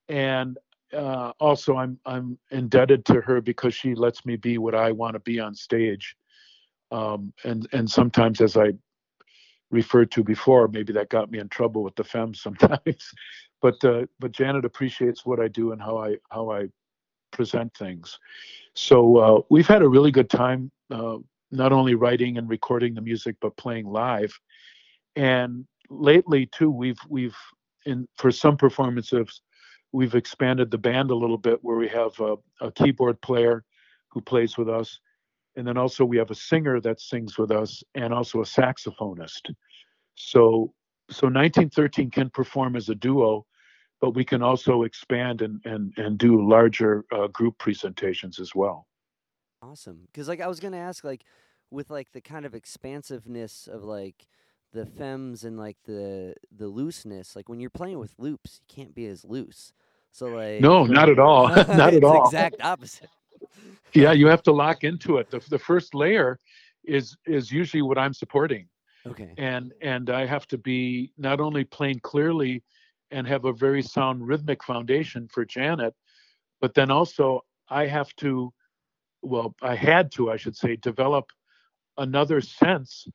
and uh, also I'm I'm indebted to her because she lets me be what I want to be on stage, um, and and sometimes as I referred to before, maybe that got me in trouble with the femmes sometimes, but uh, but Janet appreciates what I do and how I how I present things. So uh, we've had a really good time, uh, not only writing and recording the music but playing live, and lately too we've we've in for some performances we've expanded the band a little bit where we have a, a keyboard player who plays with us. And then also we have a singer that sings with us and also a saxophonist. So so 1913 can perform as a duo but we can also expand and and, and do larger uh, group presentations as well. Awesome. Because like I was gonna ask, like with like the kind of expansiveness of like the femmes and like the the looseness, like when you're playing with loops, you can't be as loose. So like no not at all not it's at all exact opposite. yeah you have to lock into it the, the first layer is is usually what i'm supporting Okay. and and i have to be not only playing clearly and have a very sound rhythmic foundation for janet but then also i have to well i had to i should say develop another sense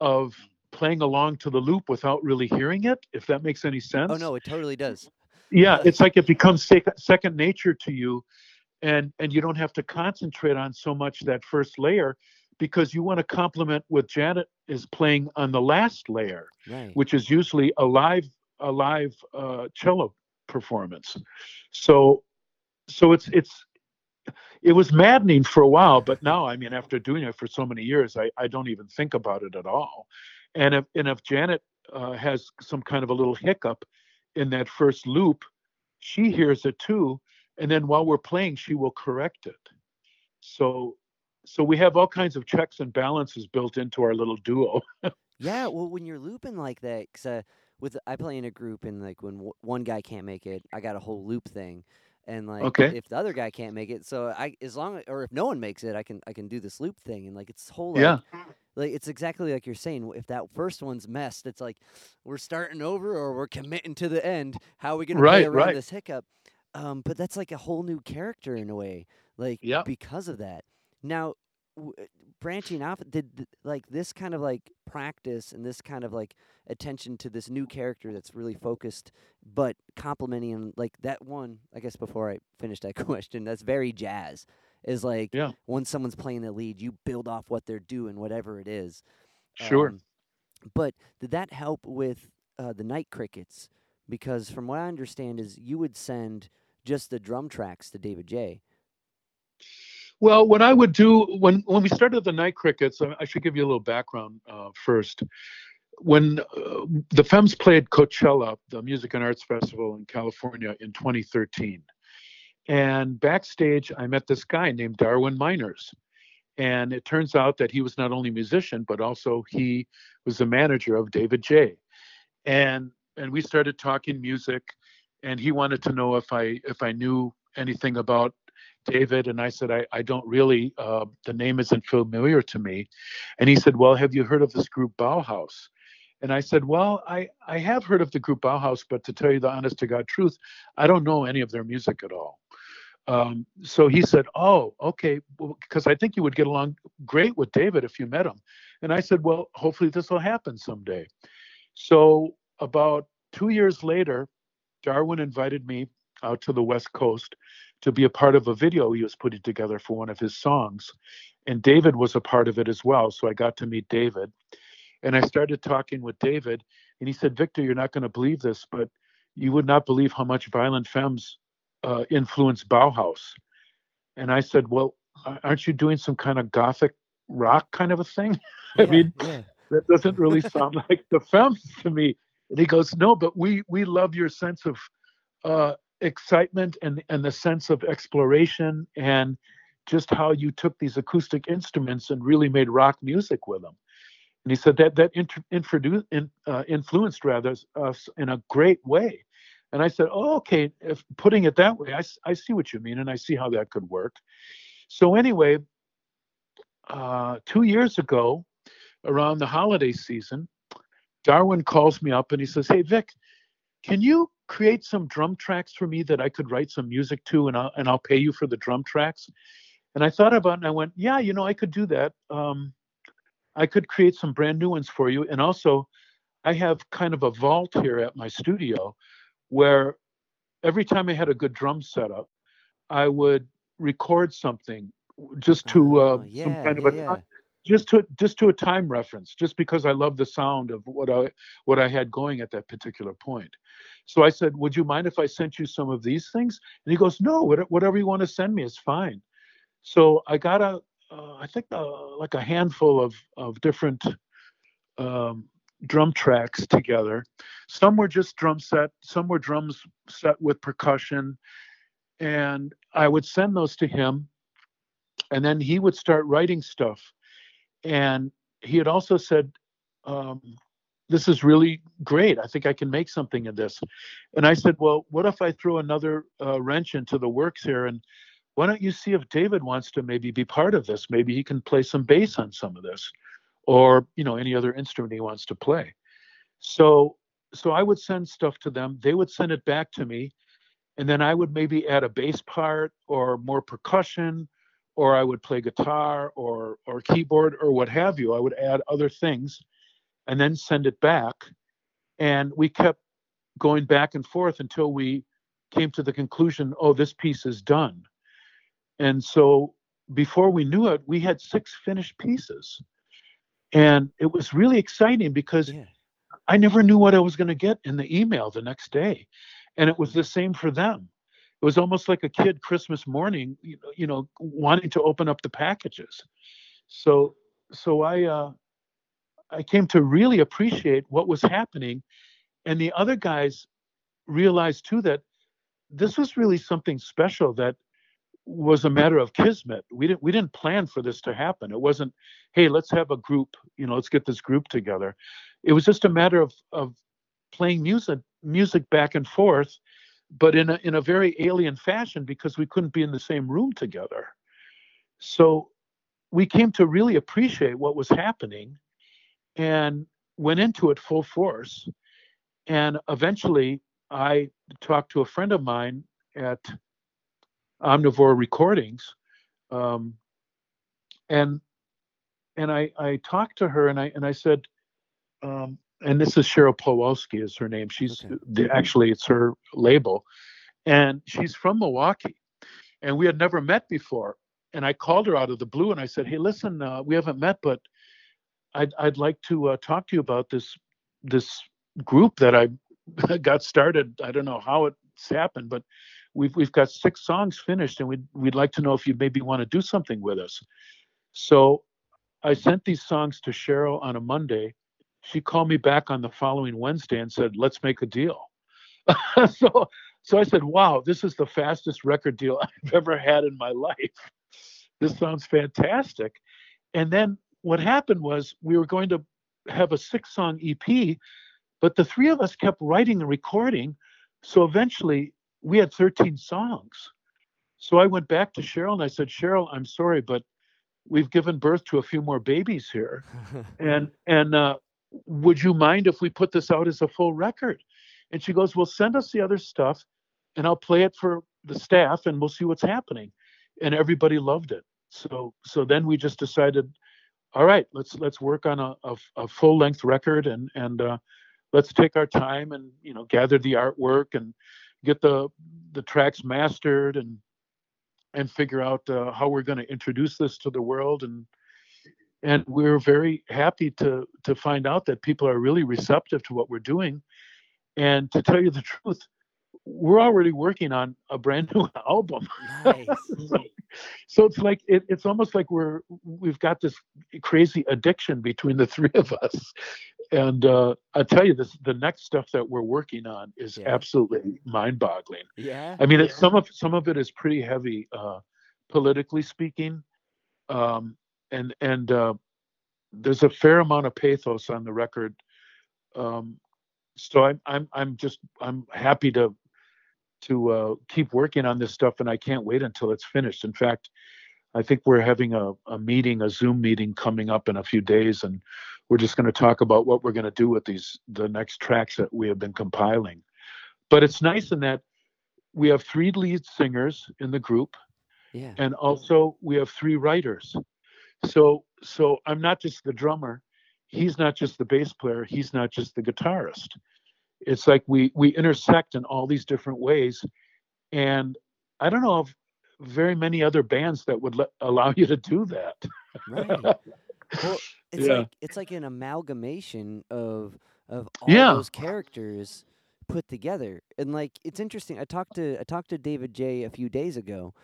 of playing along to the loop without really hearing it if that makes any sense Oh no, it totally does. yeah it's like it becomes second nature to you and and you don't have to concentrate on so much that first layer because you want to complement what janet is playing on the last layer Right. which is usually a live a live uh, cello performance so so it's it's it was maddening for a while but now i mean after doing it for so many years i, I don't even think about it at all and if and if janet uh, has some kind of a little hiccup in that first loop she hears it too. And then while we're playing she will correct it. So so we have all kinds of checks and balances built into our little duo. Yeah, well, when you're looping like that, 'cause uh, with I play in a group, and like when w- one guy can't make it, I got a whole loop thing, and like Okay. if the other guy can't make it, so I as long or if no one makes it, I can I can do this loop thing, and like it's whole like, Yeah. like it's exactly like you're saying. If that first one's messed, it's like we're starting over or we're committing to the end. How are we gonna play around right. this hiccup? Um, but that's like a whole new character in a way, like Yep. because of that. Now, w- uh, branching off, did th- like this kind of like practice and this kind of like attention to this new character that's really focused, but complimenting and like that one. I guess before I finish that question, that's very jazz. Is like Yeah. when someone's playing the lead, you build off what they're doing, whatever it is. Sure. Um, but did that help with uh, the night crickets? Because from what I understand, is you would send just the drum tracks to David J. Well, what I would do when when we started the Night Crickets, I, should give you a little background uh, first. When uh, the Femmes played Coachella, the Music and Arts Festival in California in 2013, And backstage, I met this guy named Darwin Meiners. And it turns out that he was not only a musician, but also he was the manager of David J. And and we started talking music, and he wanted to know if I if I knew anything about David, and I said I, I don't really. Uh, the name isn't familiar to me, and he said, Well, have you heard of this group Bauhaus? And I said, Well, I I have heard of the group Bauhaus, but to tell you the honest to God truth, I don't know any of their music at all. Um, so he said, "Oh, okay, because I think you would get along great with David if you met him." And I said, "Well, hopefully this will happen someday." So about two years later, Darwin invited me out to the West Coast to be a part of a video he was putting together for one of his songs, and David was a part of it as well. So I got to meet David, and I started talking with David, and he said, "Victor, you're not going to believe this, but you would not believe how much Violent Femmes uh, influenced Bauhaus. And I said, Well, aren't you doing some kind of gothic rock kind of a thing? I mean, yeah. that doesn't really sound like the Femmes to me. And he goes, No, but we we love your sense of uh, excitement and and the sense of exploration and just how you took these acoustic instruments and really made rock music with them. And he said that that inter, introduced, in, uh, influenced rather us in a great way. And I said, oh, okay, if putting it that way, I see what you mean and I see how that could work. So, anyway, uh, two years ago, around the holiday season, Darwin calls me up and he says, hey, Vic, can you create some drum tracks for me that I could write some music to and I'll, and I'll pay you for the drum tracks? And I thought about it and I went, yeah, you know, I could do that. Um, I could create some brand new ones for you. And also, I have kind of a vault here at my studio where every time I had a good drum setup, I would record something just to uh, Oh, some kind of yeah, a yeah. Just to just to a time reference, just because I love the sound of what I what I had going at that particular point. So I said, "Would you mind if I sent you some of these things?" And he goes, "No, whatever you want to send me is fine." So I got a, uh, I think uh, like a handful of of different um, drum tracks together. Some were just drum set, some were drums set with percussion, and I would send those to him, and then he would start writing stuff. And he had also said, um, "This is really great. I think I can make something of this." And I said, "Well, what if I throw another uh, wrench into the works here and why don't you see if David wants to maybe be part of this? Maybe he can play some bass on some of this, or you know any other instrument he wants to play." So so I would send stuff to them. They would send it back to me, and then I would maybe add a bass part or more percussion, or I would play guitar or or keyboard or what have you. I would add other things, and then send it back, and we kept going back and forth until we came to the conclusion, oh, this piece is done. And so before we knew it, we had six finished pieces. And it was really exciting because Yeah. I never knew what I was going to get in the email the next day. And it was the same for them. It was almost like a kid Christmas morning, you know, you know wanting to open up the packages. So so I uh, I came to really appreciate what was happening. And the other guys realized too that this was really something special that was a matter of kismet. We didn't we didn't plan for this to happen. It wasn't, hey, let's have a group, you know, let's get this group together. It was just a matter of of playing music music back and forth, but in a in a very alien fashion because we couldn't be in the same room together. So we came to really appreciate what was happening and went into it full force. And eventually I talked to a friend of mine at Omnivore Recordings, um, and and I I talked to her and I and I said, um, and this is Cheryl Pawelski is her name. She's Okay. the, actually it's her label, and she's from Milwaukee, and we had never met before. And I called her out of the blue and I said, hey, listen, uh, we haven't met, but I'd I'd like to uh, talk to you about this this group that I got started. I don't know how it's happened, but we've we've got six songs finished, and we'd we'd like to know if you maybe want to do something with us. So I sent these songs to Cheryl on a Monday. She called me back on the following Wednesday and said, "Let's make a deal." so so I said, "Wow, this is the fastest record deal I've ever had in my life. This sounds fantastic." And then what happened was we were going to have a six-song EP, but the three of us kept writing and recording. So eventually, we had 13 songs. So I went back to Cheryl and I said, "Cheryl, I'm sorry, but we've given birth to a few more babies here, and and uh, would you mind if we put this out as a full record?" And she goes, "Well, send us the other stuff, and I'll play it for the staff, and we'll see what's happening." And everybody loved it. So so then we just decided, all right, let's let's work on a, a, a full length record, and and uh, let's take our time and you know gather the artwork and get the the tracks mastered and and figure out uh, how we're going to introduce this to the world and and we're very happy to to find out that people are really receptive to what we're doing and to tell you the truth we're already working on a brand new album nice. so it's like it, it's almost like we're we've got this crazy addiction between the three of us and uh, i tell you this the next stuff that we're working on is Yeah. absolutely mind-boggling Yeah. I mean, it's, some of some of it is pretty heavy, uh, politically speaking, um, and and uh, there's a fair amount of pathos on the record. Um, so I'm I'm I'm just I'm happy to to uh, keep working on this stuff, and I can't wait until it's finished. In fact, I think we're having a, a meeting, a Zoom meeting coming up in a few days, and we're just going to talk about what we're going to do with these the next tracks that we have been compiling. But it's nice in that we have three lead singers in the group Yeah. and also we have three writers so so i'm not just the drummer he's not just the bass player he's not just the guitarist it's like we we intersect in all these different ways and i don't know of very many other bands that would let, allow you to do that Right. Well, it's Yeah. like it's like an amalgamation of of all Yeah. those characters put together. And like it's interesting. I talked to I talked to David J a few days ago.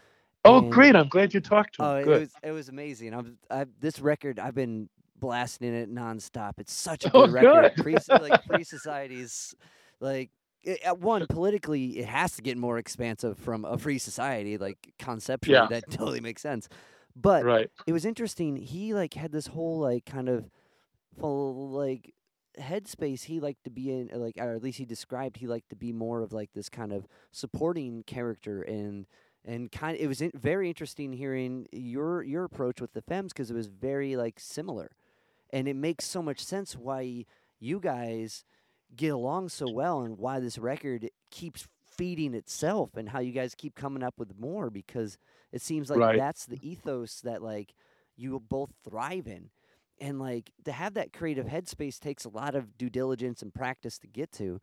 Oh and- great i'm glad you talked to oh, him Oh, it was it was amazing. I'm I, this record I've been blasting it nonstop. It's such a Oh, good record. good. Free, like free societies, like at one politically, it has to get more expansive from a free society. Like conceptually, Yeah. that totally makes sense. But right it was interesting. He like had this whole like kind of full like headspace he liked to be in like or at least he described he liked to be more of like this kind of supporting character and and kind of, it was in, very interesting hearing your your approach with the femmes because it was very like similar. And it makes so much sense why you guys get along so well and why this record keeps feeding itself and how you guys keep coming up with more because it seems like Right. that's the ethos that like you both thrive in. And like to have that creative headspace takes a lot of due diligence and practice to get to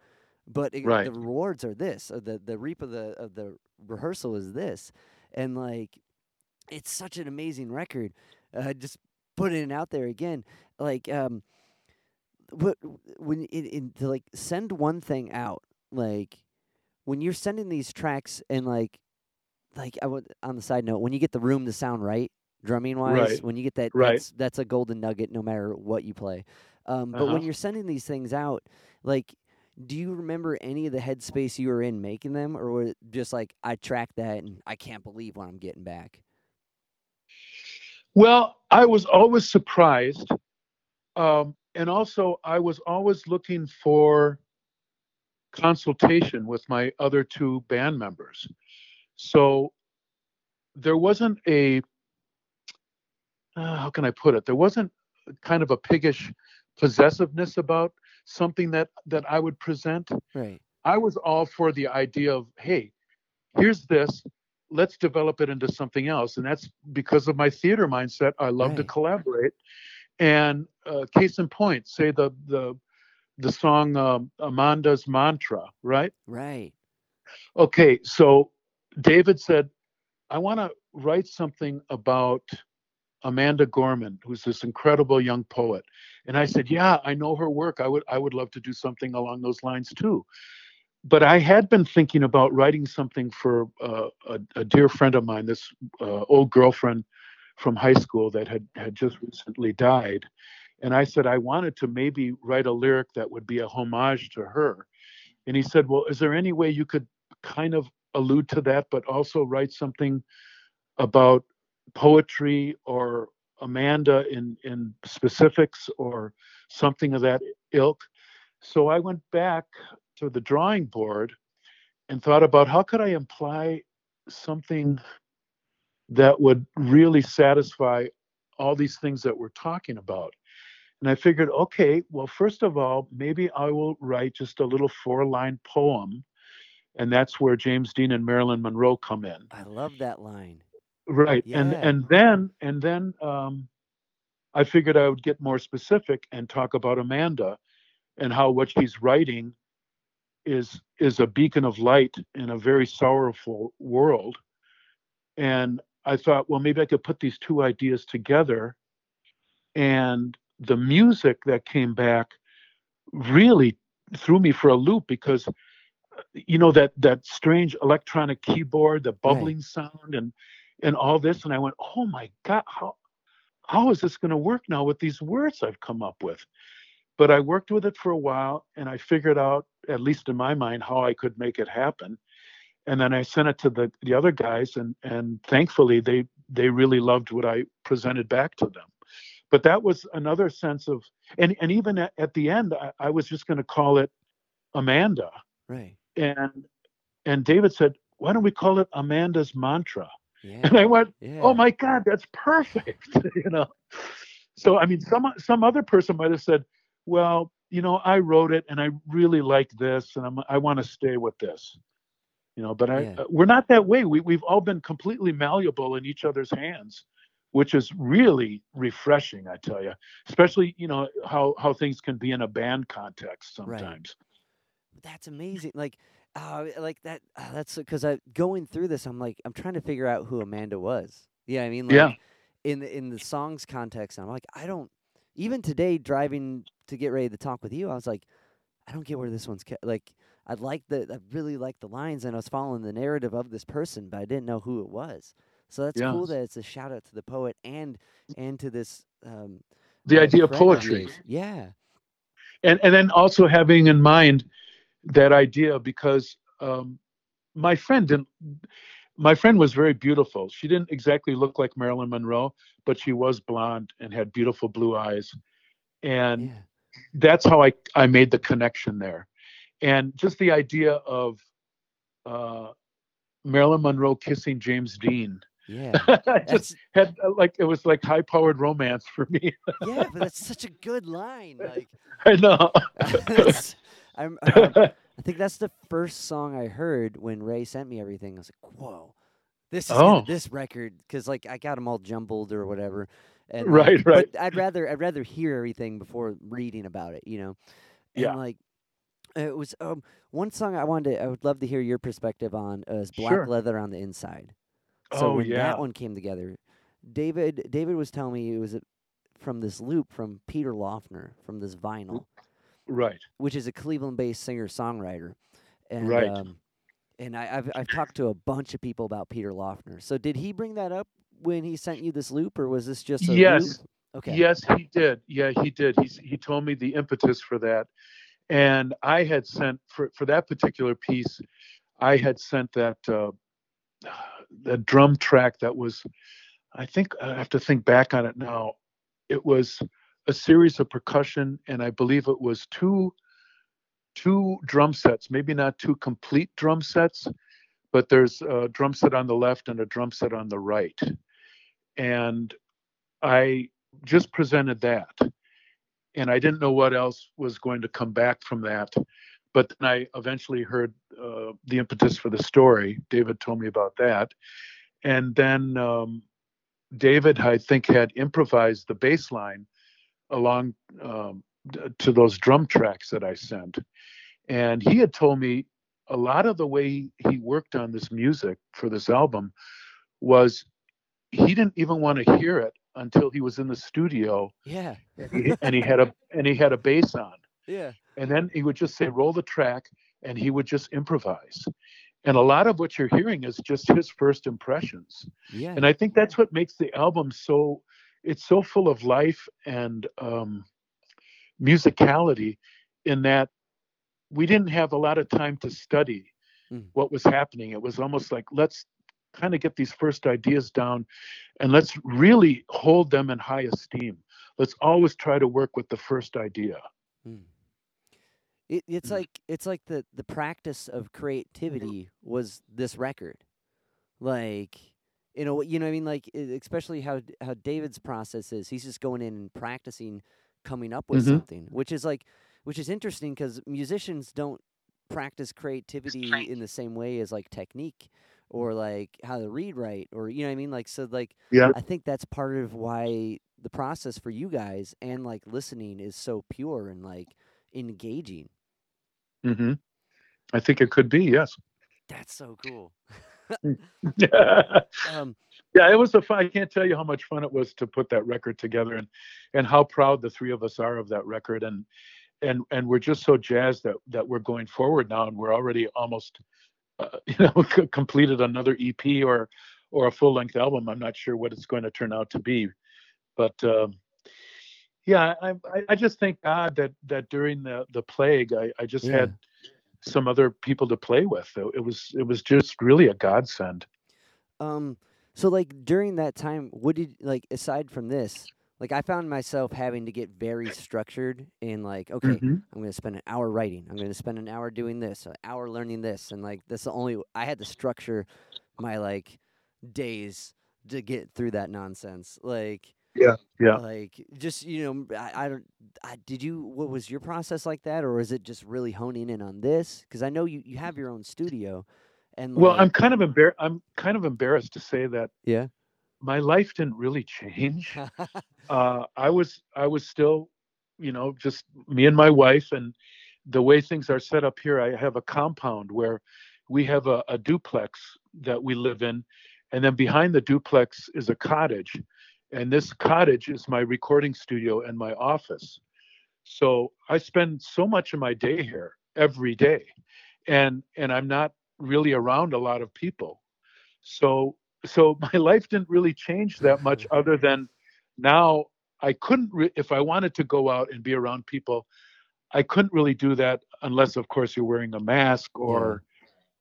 but it, Right. the rewards are this the the reap of the of the rehearsal is this and like it's such an amazing record uh, just putting it out there again like um what when in, in to like send one thing out like when you're sending these tracks and like like I would on the side note when you get the room to sound right drumming wise Right. when you get that Right. that's that's a golden nugget no matter what you play um but when Uh-huh. you're sending these things out like do you remember any of the headspace you were in making them or was it just like I tracked that and I can't believe what I'm getting back Well, I was always surprised. Um, and also, I was always looking for consultation with my other two band members. So there wasn't a, uh, how can I put it? There wasn't kind of a piggish possessiveness about something that that I would present. right I was all for the idea of, hey, here's this, let's develop it into something else. And that's because of my theater mindset. I love to collaborate. And uh, case in point, say the the the song um, Amanda's Mantra, right? right Okay, so David said, I want to write something about Amanda Gorman, who's this incredible young poet. And I said, Yeah, I know her work. I would I would love to do something along those lines too. But I had been thinking about writing something for uh, a, a dear friend of mine, this uh, old girlfriend from high school that had had just recently died. And I said I wanted to maybe write a lyric that would be a homage to her. And he said, Well, is there any way you could kind of allude to that, but also write something about poetry or Amanda in in specifics or something of that ilk. So I went back to the drawing board and thought about how could I imply something that would really satisfy all these things that we're talking about. And I figured, okay, well, first of all, maybe I will write just a little four line poem. And that's where James Dean and Marilyn Monroe come in. I love that line. Right. And Yeah. and then and then um I figured I would get more specific and talk about Amanda and how what she's writing is is a beacon of light in a very sorrowful world. And I thought, well, maybe I could put these two ideas together. And the music that came back really threw me for a loop because you know that that strange electronic keyboard, the bubbling sound and and all this. And I went, oh my God, how how is this going to work now with these words I've come up with? But I worked with it for a while and I figured out, at least in my mind, how I could make it happen. And then I sent it to the, the other guys and and thankfully they they really loved what I presented back to them. But that was another sense of and and even at, at the end I, I was just going to call it Amanda. Right. And and David said, why don't we call it Amanda's mantra? Yeah. And I went, yeah. oh my god that's perfect you know so i mean some some other person might have said well you know i wrote it and i really like this and I'm, i want to stay with this you know but i Yeah. uh, we're not that way we, we've all been completely malleable in each other's hands which is really refreshing i tell you especially you know how how things can be in a band context Right. sometimes That's amazing. Like, uh, like that. Uh, that's because I going through this. I'm like, I'm trying to figure out who Amanda was. Yeah, I mean, like, Yeah. In the in the songs context, I'm like, I don't. Even today, driving to get ready to talk with you, I was like, I don't get where this one's ca- like. I like the, I really like the lines, and I was following the narrative of this person, but I didn't know who it was. So that's cool that it's a shout out to the poet and and to this. Um, the uh, idea of poetry. Yeah. and and then also having in mind that idea because um, my friend didn't my friend was very beautiful she didn't exactly look like marilyn monroe but she was blonde and had beautiful blue eyes and Yeah. that's how i i made the connection there and just the idea of uh, marilyn monroe kissing james dean Yeah. I just had uh, like it was like high powered romance for me yeah, but that's such a good line. Like, i know I'm, um, I think that's the first song I heard when Ray sent me everything. I was like, "Whoa, this is Oh. this record," because like I got them all jumbled or whatever. And Right, like, right. But I'd rather I'd rather hear everything before reading about it, you know. And Yeah. like it was um one song I wanted to, I would love to hear your perspective on uh, is Black Sure. Leather on the Inside. So oh when yeah that one came together, David David was telling me it was a, from this loop from Peter Laughner from this vinyl, right which is a Cleveland-based singer-songwriter, and Right. um, and I, I've I've talked to a bunch of people about Peter Laughner. So did he bring that up when he sent you this loop, or was this just a yes loop? Okay. Yes, he did. Yeah, he did. He he told me the impetus for that, and I had sent for for that particular piece, I had sent that uh, that drum track that was, I think I have to think back on it now. It was a series of percussion, and I believe it was two two drum sets, maybe not two complete drum sets, but there's a drum set on the left and a drum set on the right, and I just presented that and i didn't know what else was going to come back from that but then i eventually heard uh, the impetus for the story. David told me about that. And then um, david i think had improvised the bass line along um, to those drum tracks that i sent and he had told me a lot of the way he worked on this music for this album was he didn't even want to hear it until he was in the studio Yeah. and he, and he had a and he had a bass on Yeah. and then he would just say roll the track and he would just improvise and a lot of what you're hearing is just his first impressions Yeah. and i think that's what makes the album so it's so full of life and um, musicality in that we didn't have a lot of time to study Mm. what was happening. It was almost like let's kind of get these first ideas down and let's really hold them in high esteem. Let's always try to work with the first idea. Mm. It, it's Mm. like it's like the the practice of creativity was this record, like you know what you know what I mean like especially how how David's process is he's just going in and practicing coming up with Mhm. something which is like which is interesting because musicians don't practice creativity in the same way as like technique or like how to read right or you know what I mean like so like Yeah. I think that's part of why the process for you guys and like listening is so pure and like engaging. hmm I think it could be, yes. That's so cool. yeah, Um, it was a fun. I can't tell you how much fun it was to put that record together, and and how proud the three of us are of that record, and and and we're just so jazzed that that we're going forward now, and we're already almost, uh, you know, completed another EP or or a full length album. I'm not sure what it's going to turn out to be, but. Um, yeah, I, I I just thank God that that during the the plague, I, I just Yeah. had some other people to play with. It was it was just really a godsend. um, so like during that time, what did like aside from this, like I found myself having to get very structured in like, okay, Mhm. I'm going to spend an hour writing. I'm going to spend an hour doing this, an hour learning this, and like that's the only I had to structure my like days to get through that nonsense. Like Yeah, yeah. Like just you know, I, I don't. I, did you? What was your process like that, or is it just really honing in on this? Because I know you you have your own studio, and Well, I'm kind of embar- I'm kind of embarrassed to say that yeah. my life didn't really change. uh, I was I was still, you know, just me and my wife, and the way things are set up here, I have a compound where we have a, a duplex that we live in, and then behind the duplex is a cottage, and this cottage is my recording studio and my office. So I spend so much of my day here every day, and and I'm not really around a lot of people. So so my life didn't really change that much other than now I couldn't re- if I wanted to go out and be around people, I couldn't really do that unless of course you're wearing a mask or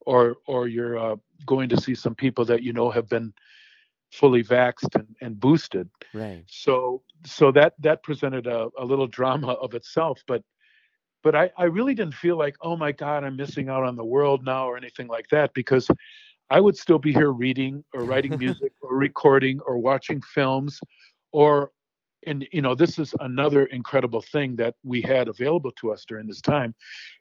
or or you're uh, going to see some people that you know have been fully vaxxed and, and boosted. right. So so that that presented a, a little drama of itself, but but I, I really didn't feel like, oh my God, I'm missing out on the world now or anything like that because I would still be here reading or writing music or recording or watching films or and you know this is another incredible thing that we had available to us during this time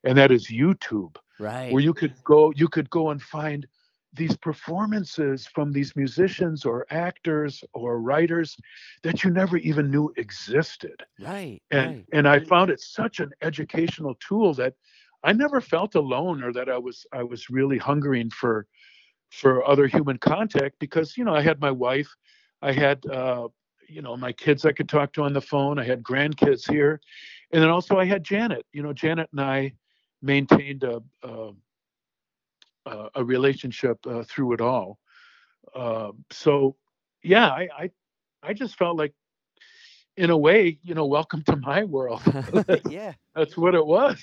and that is YouTube Right. where you could go you could go and find these performances from these musicians or actors or writers that you never even knew existed right. and right. and i found it such an educational tool that i never felt alone or that i was i was really hungering for for other human contact because you know i had my wife i had uh you know my kids i could talk to on the phone i had grandkids here and then also i had janet you know janet and i maintained a a, a- a relationship uh, through it all. Uh, so yeah I, I i just felt like in a way you know welcome to my world. Yeah. that's what it was.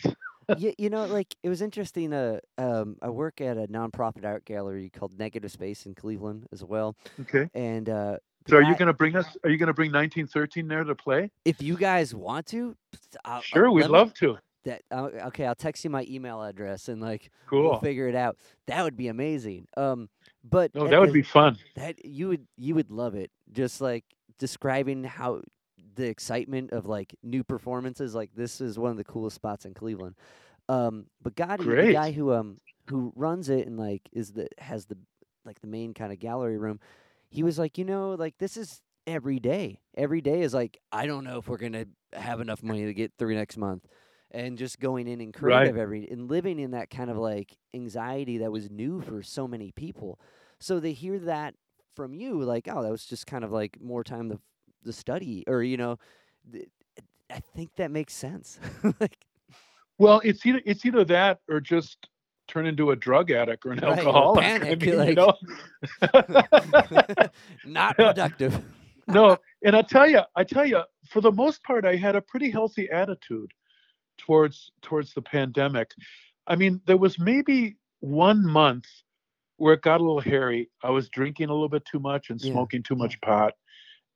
You, you know, like it was interesting. Uh, um, I work at a nonprofit art gallery called Negative Space in Cleveland as well, okay. And uh, so are you going to bring us are you going to bring 1913 there to play? If you guys want to, I'll, I'll- sure we'd me- love to that. Uh, okay, I'll text you my email address and like cool we'll figure it out. That would be amazing. Um, but no that would the- be fun that you would you would love it. Just like describing how the excitement of like new performances. Like this is one of the coolest spots in Cleveland. Um, but Gotti, the guy who um who runs it and like is the has the like the main kind of gallery room, he was like, you know, like this is every day. Every day is like I don't know if we're gonna have enough money to get through next month. And just going in and Right. creative every and living in that kind of like anxiety that was new for so many people. So they hear that from you, like, oh, that was just kind of like more time to the study, or you know, th- I think that makes sense. like, well it's either it's either that or just turn into a drug addict or an Right, alcoholic I panic, mean, you know? not productive. no and i tell you i tell you for the most part i had a pretty healthy attitude towards towards the pandemic i mean there was maybe one month where it got a little hairy. I was drinking a little bit too much and Yeah. smoking too much pot,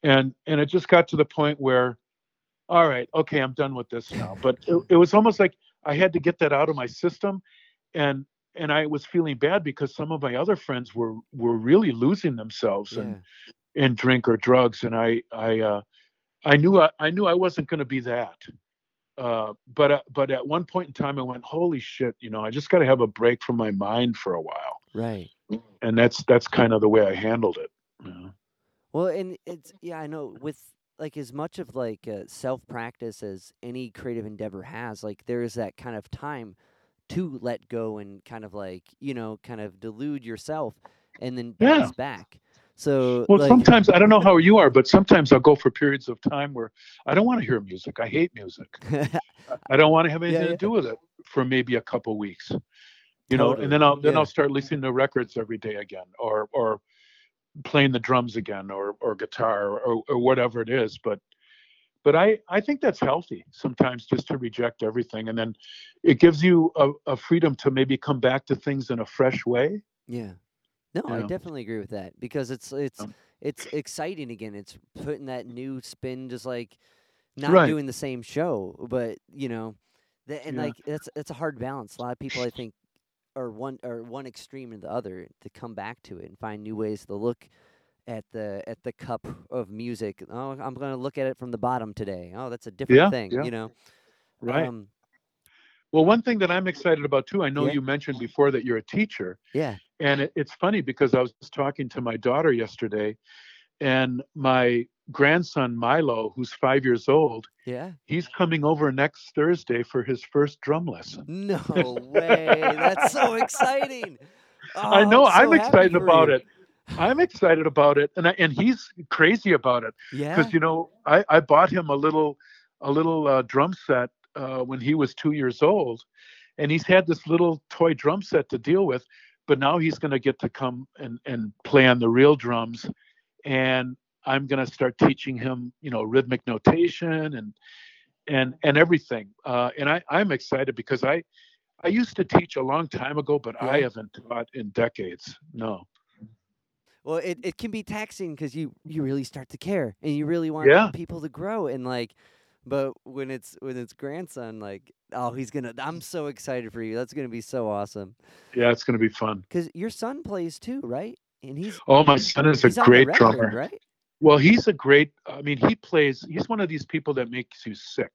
and and it just got to the point where, all right, okay, I'm done with this now. But it, it was almost like I had to get that out of my system, and and I was feeling bad because some of my other friends were were really losing themselves Yeah. in in drink or drugs, and I I uh, I knew I, I knew I wasn't going to be that. Uh, but uh, but at one point in time, I went, holy shit, you know, I just got to have a break from my mind for a while, Right. and that's that's kind of the way I handled it. you know. Well, and it's yeah, I know with like as much of like uh, self practice as any creative endeavor has, like there is that kind of time to let go and kind of like you know kind of delude yourself and then Yeah. bounce back. So Well, like, sometimes I don't know how you are, but sometimes I'll go for periods of time where I don't want to hear music. I hate music. I don't want to have anything yeah. to do with it for maybe a couple weeks. You know, and then I'll then yeah. I'll start listening to records every day again, or or playing the drums again, or or guitar, or or whatever it is. But but I I think that's healthy sometimes just to reject everything, and then it gives you a, a freedom to maybe come back to things in a fresh way. yeah. No, I definitely agree with that because it's it's Um, it's exciting again. It's putting that new spin, just like not Right. doing the same show, but you know, the, and Yeah. like that's that's a hard balance. A lot of people, I think, are one or one extreme and the other to come back to it and find new ways to look at the at the cup of music. Oh, I'm going to look at it from the bottom today. Oh, that's a different Yeah, thing, yeah. you know. Right. Um, Well, one thing that I'm excited about too, I know Yeah. you mentioned before that you're a teacher, yeah. And it, it's funny because I was talking to my daughter yesterday, and my grandson Milo, who's five years old, Yeah. he's coming over next Thursday for his first drum lesson. No way. That's so exciting. I Oh, know. so I'm excited about you. it. I'm excited about it, and I, and he's crazy about it Yeah. because you know I, I bought him a little a little uh, drum set uh, when he was two years old, and he's had this little toy drum set to deal with, but now he's going to get to come and and play on the real drums, and I'm going to start teaching him you know rhythmic notation and and and everything, uh, and I I'm excited because I I used to teach a long time ago, but I haven't taught in decades. No. Well, it, it can be taxing because you you really start to care and you really want Yeah. people to grow and like, but when it's when it's grandson, like, oh, he's gonna. I'm so excited for you. That's gonna be so awesome. Yeah, it's going to be fun. Because your son plays too, right? And he's Oh, my son is a he's on the great record, drummer. right? Well, he's a great. I mean, he plays. He's one of these people that makes you sick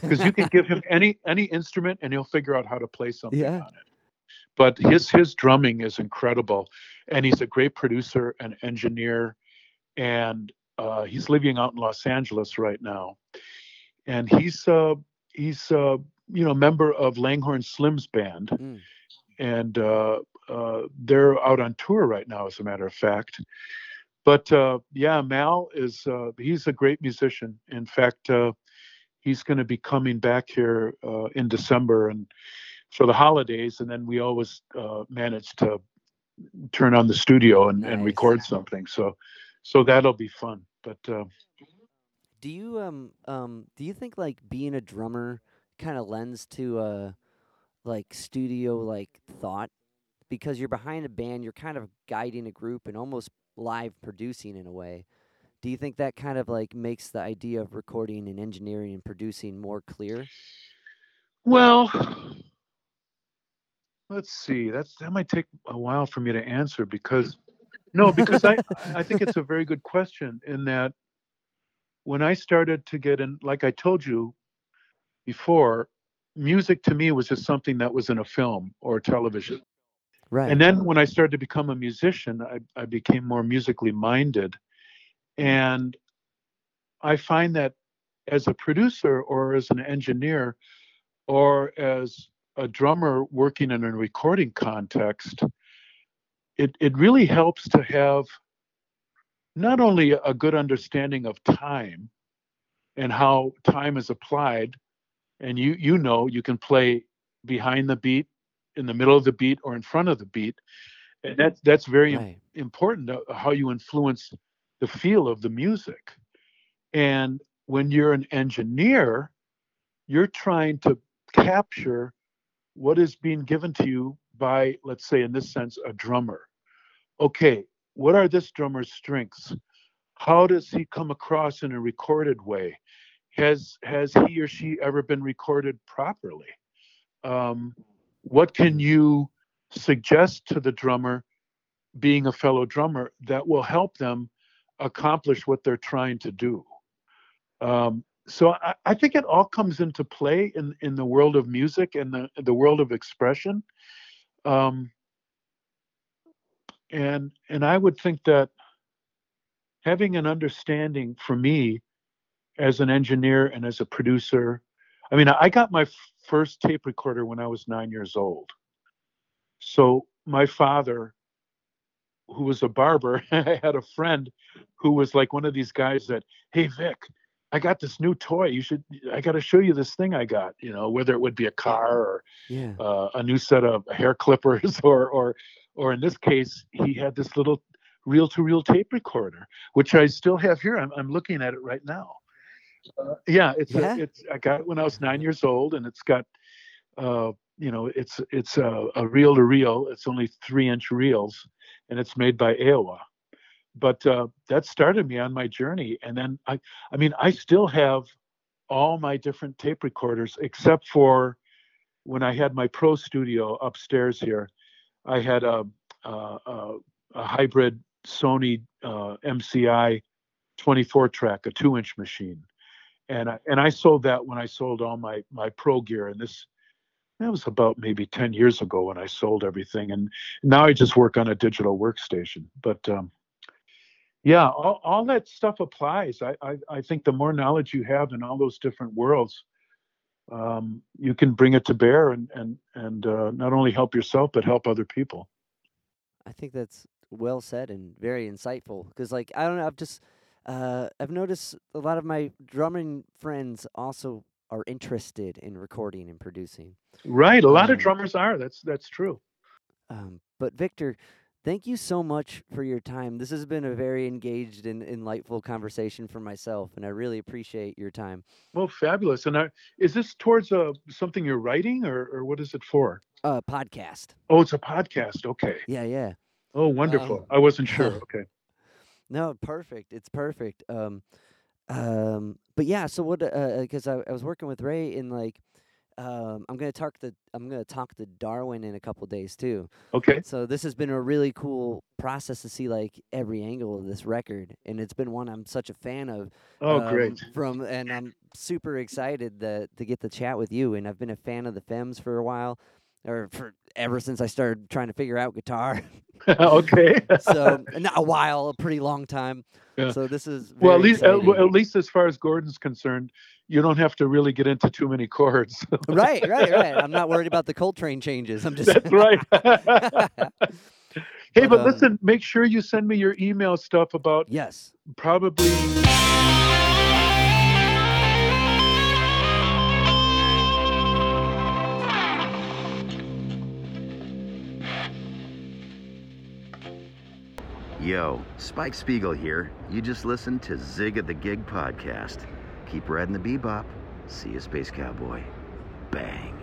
because you can give him any any instrument and he'll figure out how to play something Yeah. on it. But his his drumming is incredible, and he's a great producer and engineer, and uh, he's living out in Los Angeles right now, and he's uh, he's uh, you know member of Langhorne Slim's band, Mm. and uh, uh, they're out on tour right now, as a matter of fact. But uh, yeah, Mal is uh, he's a great musician. In fact, uh, he's going to be coming back here uh, in December and for the holidays, and then we always uh, manage to turn on the studio and, and record something. So so that'll be fun. But uh, Do you um um do you think like being a drummer kind of lends to uh like studio like thought because you're behind a band, you're kind of guiding a group and almost live producing in a way. Do you think that kind of like makes the idea of recording and engineering and producing more clear? well, let's see. That's that might take a while for me to answer because no, because I I think it's a very good question in that when I started to get in, like I told you before, music to me was just something that was in a film or television. Right. And then when I started to become a musician, I, I became more musically minded. And I find that as a producer or as an engineer or as a drummer working in a recording context, it, it really helps to have not only a good understanding of time and how time is applied, and you you know you can play behind the beat, in the middle of the beat, or in front of the beat, and that's that's very right. important uh, how you influence the feel of the music. And when you're an engineer, you're trying to capture what is being given to you by, let's say, in this sense, a drummer. Okay, what are this drummer's strengths? How does he come across in a recorded way? Has has he or she ever been recorded properly? Um, what can you suggest to the drummer, being a fellow drummer, that will help them accomplish what they're trying to do? Um, so I, I, think it all comes into play in, in the world of music and the the world of expression. Um, and and I would think that having an understanding for me as an engineer and as a producer, I mean, I got my first tape recorder when I was nine years old. So my father, who was a barber, I had a friend who was like one of these guys that, hey Vic, I got this new toy. You should. I got to show you this thing I got. You know, whether it would be a car or Yeah. uh, a new set of hair clippers, or or or in this case, he had this little reel-to-reel tape recorder, which I still have here. I'm I'm looking at it right now. Uh, yeah, it's Yeah? A, it's I got it when I was nine years old, and it's got, uh, you know, it's it's a, a reel-to-reel. It's only three-inch reels, and it's made by Aiwa. But uh, that started me on my journey, and then I I mean I still have all my different tape recorders except for when I had my pro studio upstairs here. I had a a, a, a hybrid Sony uh, MCI 24 track, a two inch machine, and I, and I sold that when I sold all my my pro gear, and this that was about maybe 10 years ago when I sold everything, and now I just work on a digital workstation. But um, yeah, all, all that stuff applies. I, I I think the more knowledge you have in all those different worlds, um, you can bring it to bear and and and uh, not only help yourself but help other people. I think that's well said and very insightful. Because, like, I don't know, I've just, uh, I've noticed a lot of my drumming friends also are interested in recording and producing. Right, a lot Um, of drummers are. That's that's true. Um, but Victor, thank you so much for your time. This has been a very engaged and enlightful conversation for myself, and I really appreciate your time. Well, fabulous. And I, is this towards uh, something you're writing, or or what is it for? Uh, podcast. Oh, it's a podcast. Okay. Yeah, yeah. Oh, wonderful. Um, I wasn't sure. Okay. No, perfect. It's perfect. Um, um, but yeah. So what? Because I, I was working with Ray in like, um, I'm gonna talk the I'm gonna talk to Darwin in a couple days too. Okay. So this has been a really cool process to see like every angle of this record, and it's been one I'm such a fan of. Oh, um, great. From and I'm super excited that to get the chat with you. And I've been a fan of the Femmes for a while, or for ever since I started trying to figure out guitar. okay. so not a while, a pretty long time. Yeah. So this is well, at least exciting. at least as far as Gordon's concerned, you don't have to really get into too many chords. right, right, right. I'm not worried about the Coltrane changes. I'm just That's right. hey, But, but um, listen, make sure you send me your email stuff about yes. probably Yo, Spike Spiegel here. You just listened to Zig of the Gig podcast. Keep riding the bebop. See you, Space Cowboy. Bang.